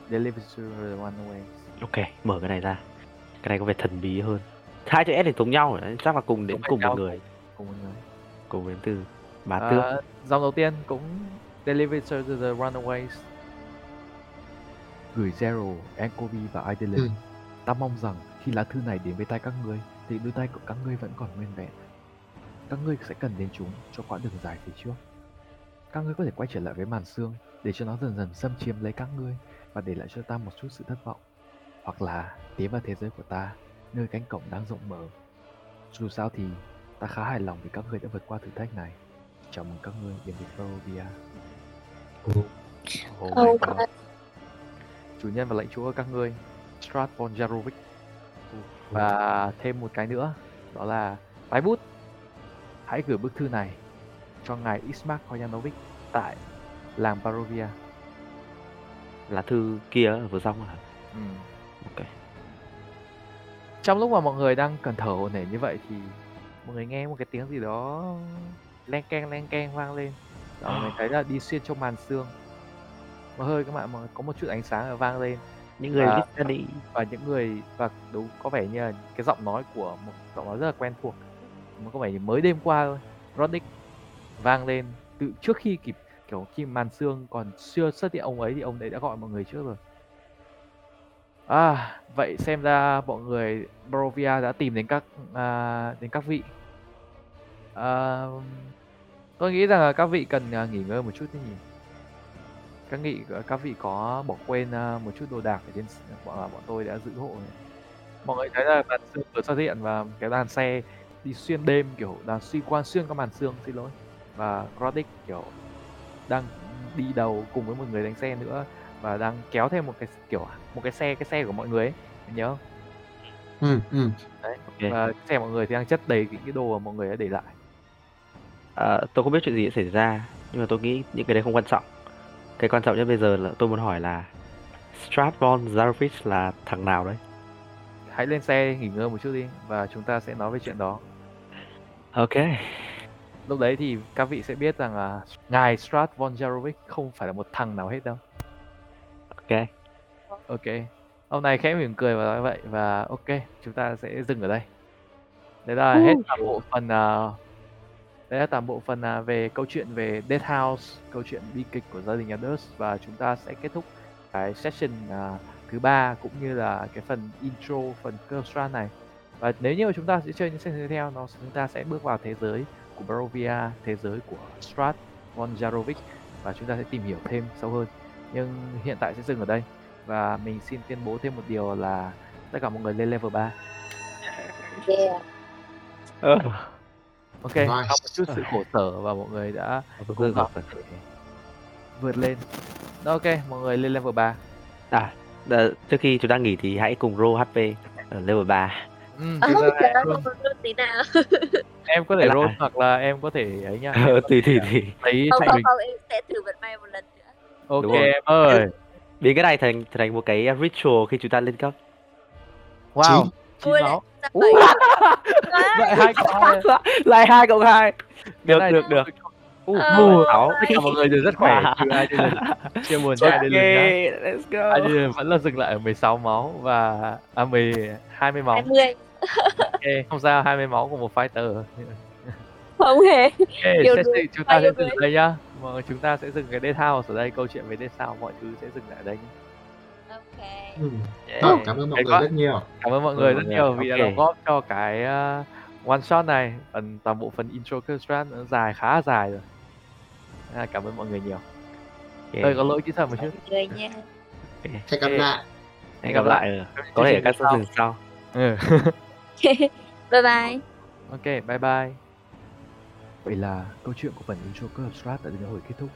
Deliver to the one away. ok mở cái này ra cái này có vẻ thần bí hơn hai chữ S thì giống nhau rồi chắc là cùng đến Giống cùng một người Cùng một người. cùng đến từ bá tước À, dòng đầu tiên cũng Deliver to the Runaways. Gửi Zero, Ankobi và Idolin. Ừ. Ta mong rằng khi lá thư này đến với tay các ngươi thì đôi tay của các ngươi vẫn còn nguyên vẹn. Các ngươi sẽ cần đến chúng cho quãng đường dài phía trước. Các ngươi có thể quay trở lại với màn xương để cho nó dần dần xâm chiếm lấy các ngươi và để lại cho ta một chút sự thất vọng. Hoặc là tiến vào thế giới của ta, nơi cánh cổng đang rộng mở. Dù sao thì ta khá hài lòng vì các ngươi đã vượt qua thử thách này. Chào mừng các ngươi đến với Barovia. Oh my Oh god. god. Chủ nhân và lãnh chúa các ngươi, Strat von Jarovic. Và thêm một cái nữa, đó là tái bút. Hãy gửi bức thư này cho ngài Ismak Koyanovic tại làng Barovia. lá thư kia vừa xong hả Ừ. ok Trong lúc mà mọi người đang cần thở hổn hển như vậy thì mọi người nghe một cái tiếng gì đó len keng len keng vang lên. Và mọi người *gasps* thấy là đi xuyên trong màn sương. Mà hơi các bạn mà có một chút ánh sáng ở vang lên những người Và- listen đi. và những người và đúng có vẻ như là cái giọng nói của một giọng nói rất là quen thuộc mà có vẻ như mới đêm qua thôi. Roddick vang lên từ trước khi kịp kiểu khi màn sương còn chưa xuất hiện ông ấy thì ông ấy đã gọi mọi người trước rồi. À vậy xem ra mọi người Barovia đã tìm đến các à, đến các vị. À, tôi nghĩ rằng là các vị cần à, nghỉ ngơi một chút thế nhỉ các nghị các vị có bỏ quên à, một chút đồ đạc ở trên bọn bọn tôi đã giữ hộ này. mọi người thấy là màn sương vừa xuất hiện và cái đoàn xe đi xuyên đêm kiểu đang suy quan xuyên các màn sương xin lỗi và Roddick kiểu đang đi đầu cùng với một người đánh xe nữa và đang kéo thêm một cái kiểu một cái xe cái xe của mọi người ấy nhớ không? ừ, ừ. đấy Ok. và xe mọi người thì đang chất đầy những cái đồ mà mọi người đã để lại Ờ, tôi không biết chuyện gì sẽ xảy ra nhưng mà tôi nghĩ những cái đấy không quan trọng cái quan trọng nhất bây giờ là tôi muốn hỏi là Strat von Zarovic là thằng nào đấy? Hãy lên xe nghỉ ngơi một chút đi và chúng ta sẽ nói về chuyện đó. Ok. Lúc đấy thì các vị sẽ biết rằng là ngài Strat von Jarovic không phải là một thằng nào hết đâu. Ok. Ok. Ông này khẽ mỉm cười và nói vậy và ok chúng ta sẽ dừng ở đây. Đấy là hết toàn bộ phần à, đấy là toàn bộ phần à, về câu chuyện về Dead House câu chuyện bi kịch của gia đình nhà Durst và chúng ta sẽ kết thúc cái session à, thứ ba cũng như là cái phần intro phần Curse này. Và nếu như mà chúng ta sẽ chơi những session tiếp theo nó chúng ta sẽ bước vào thế giới của Barovia thế giới của Strat von Jarovic và chúng ta sẽ tìm hiểu thêm sâu hơn. Nhưng hiện tại sẽ dừng ở đây và mình xin tuyên bố thêm một điều là tất cả mọi người lên level 3 Yeah. Ok Nice. sau một chút sự khổ sở và mọi người đã tôi giỏi để vượt lên. Đó, ok mọi người lên level 3 à đờ- trước khi chúng ta nghỉ thì hãy cùng roll HP ở level 3 ừ, À, ra trời em, tí nào. em có thể Là- roll hoặc là em có thể ấy nha. Ờ, tùy tùy tùy lấy Không, không, không, em sẽ thử vận may một lần nữa. ok em ơi. Biến cái này thành thành một cái ritual khi chúng ta lên cấp. Wow. Chín. Chín Ui, máu lại *laughs* hai cộng hai. Lại hai cộng hai. Được này được được. Ờ, ui, sáu tất cả mọi người đều rất khỏe. *laughs* Chia buồn cho nhá. let's go. Đây vẫn là dừng lại ở 16 máu và à 10 20 máu. 20 ok không sao 20 máu của một fighter. Không hề. Ok, Yêu sẽ, đuối, sẽ, chúng ta sẽ dừng đuối. đây nhá. Chúng ta sẽ dừng cái death house ở đây, câu chuyện về death house mọi thứ sẽ dừng lại ở đây. nhá. Ok Ừ. Yeah. Cảm ơn mọi Hay người quá. rất nhiều. Cảm ơn mọi người ơn rất mọi người. nhiều vì đã Ok. đóng góp cho cái uh, one shot này. Phần toàn bộ phần intro strat nó dài khá là dài rồi. À, cảm ơn mọi người nhiều. Ok, Tôi có lỗi kỹ thuật một chút. mọi người nha Hẹn gặp lại. hẹn gặp lại ở- có thể các số dừng sau Ừ. *laughs* bye bye ok, bye bye. Vậy là câu chuyện của phần intro Curve Strat đã đến hồi kết thúc.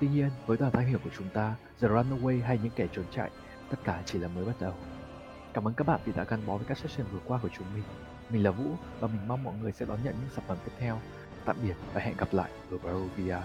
Tuy nhiên, với đoàn thám hiểm của chúng ta, The Runaway hay những kẻ trốn chạy, tất cả chỉ là mới bắt đầu. Cảm ơn các bạn vì đã gắn bó với các session vừa qua của chúng mình. Mình là Vũ và mình mong mọi người sẽ đón nhận những sản phẩm tiếp theo. Tạm biệt và hẹn gặp lại ở Barovia.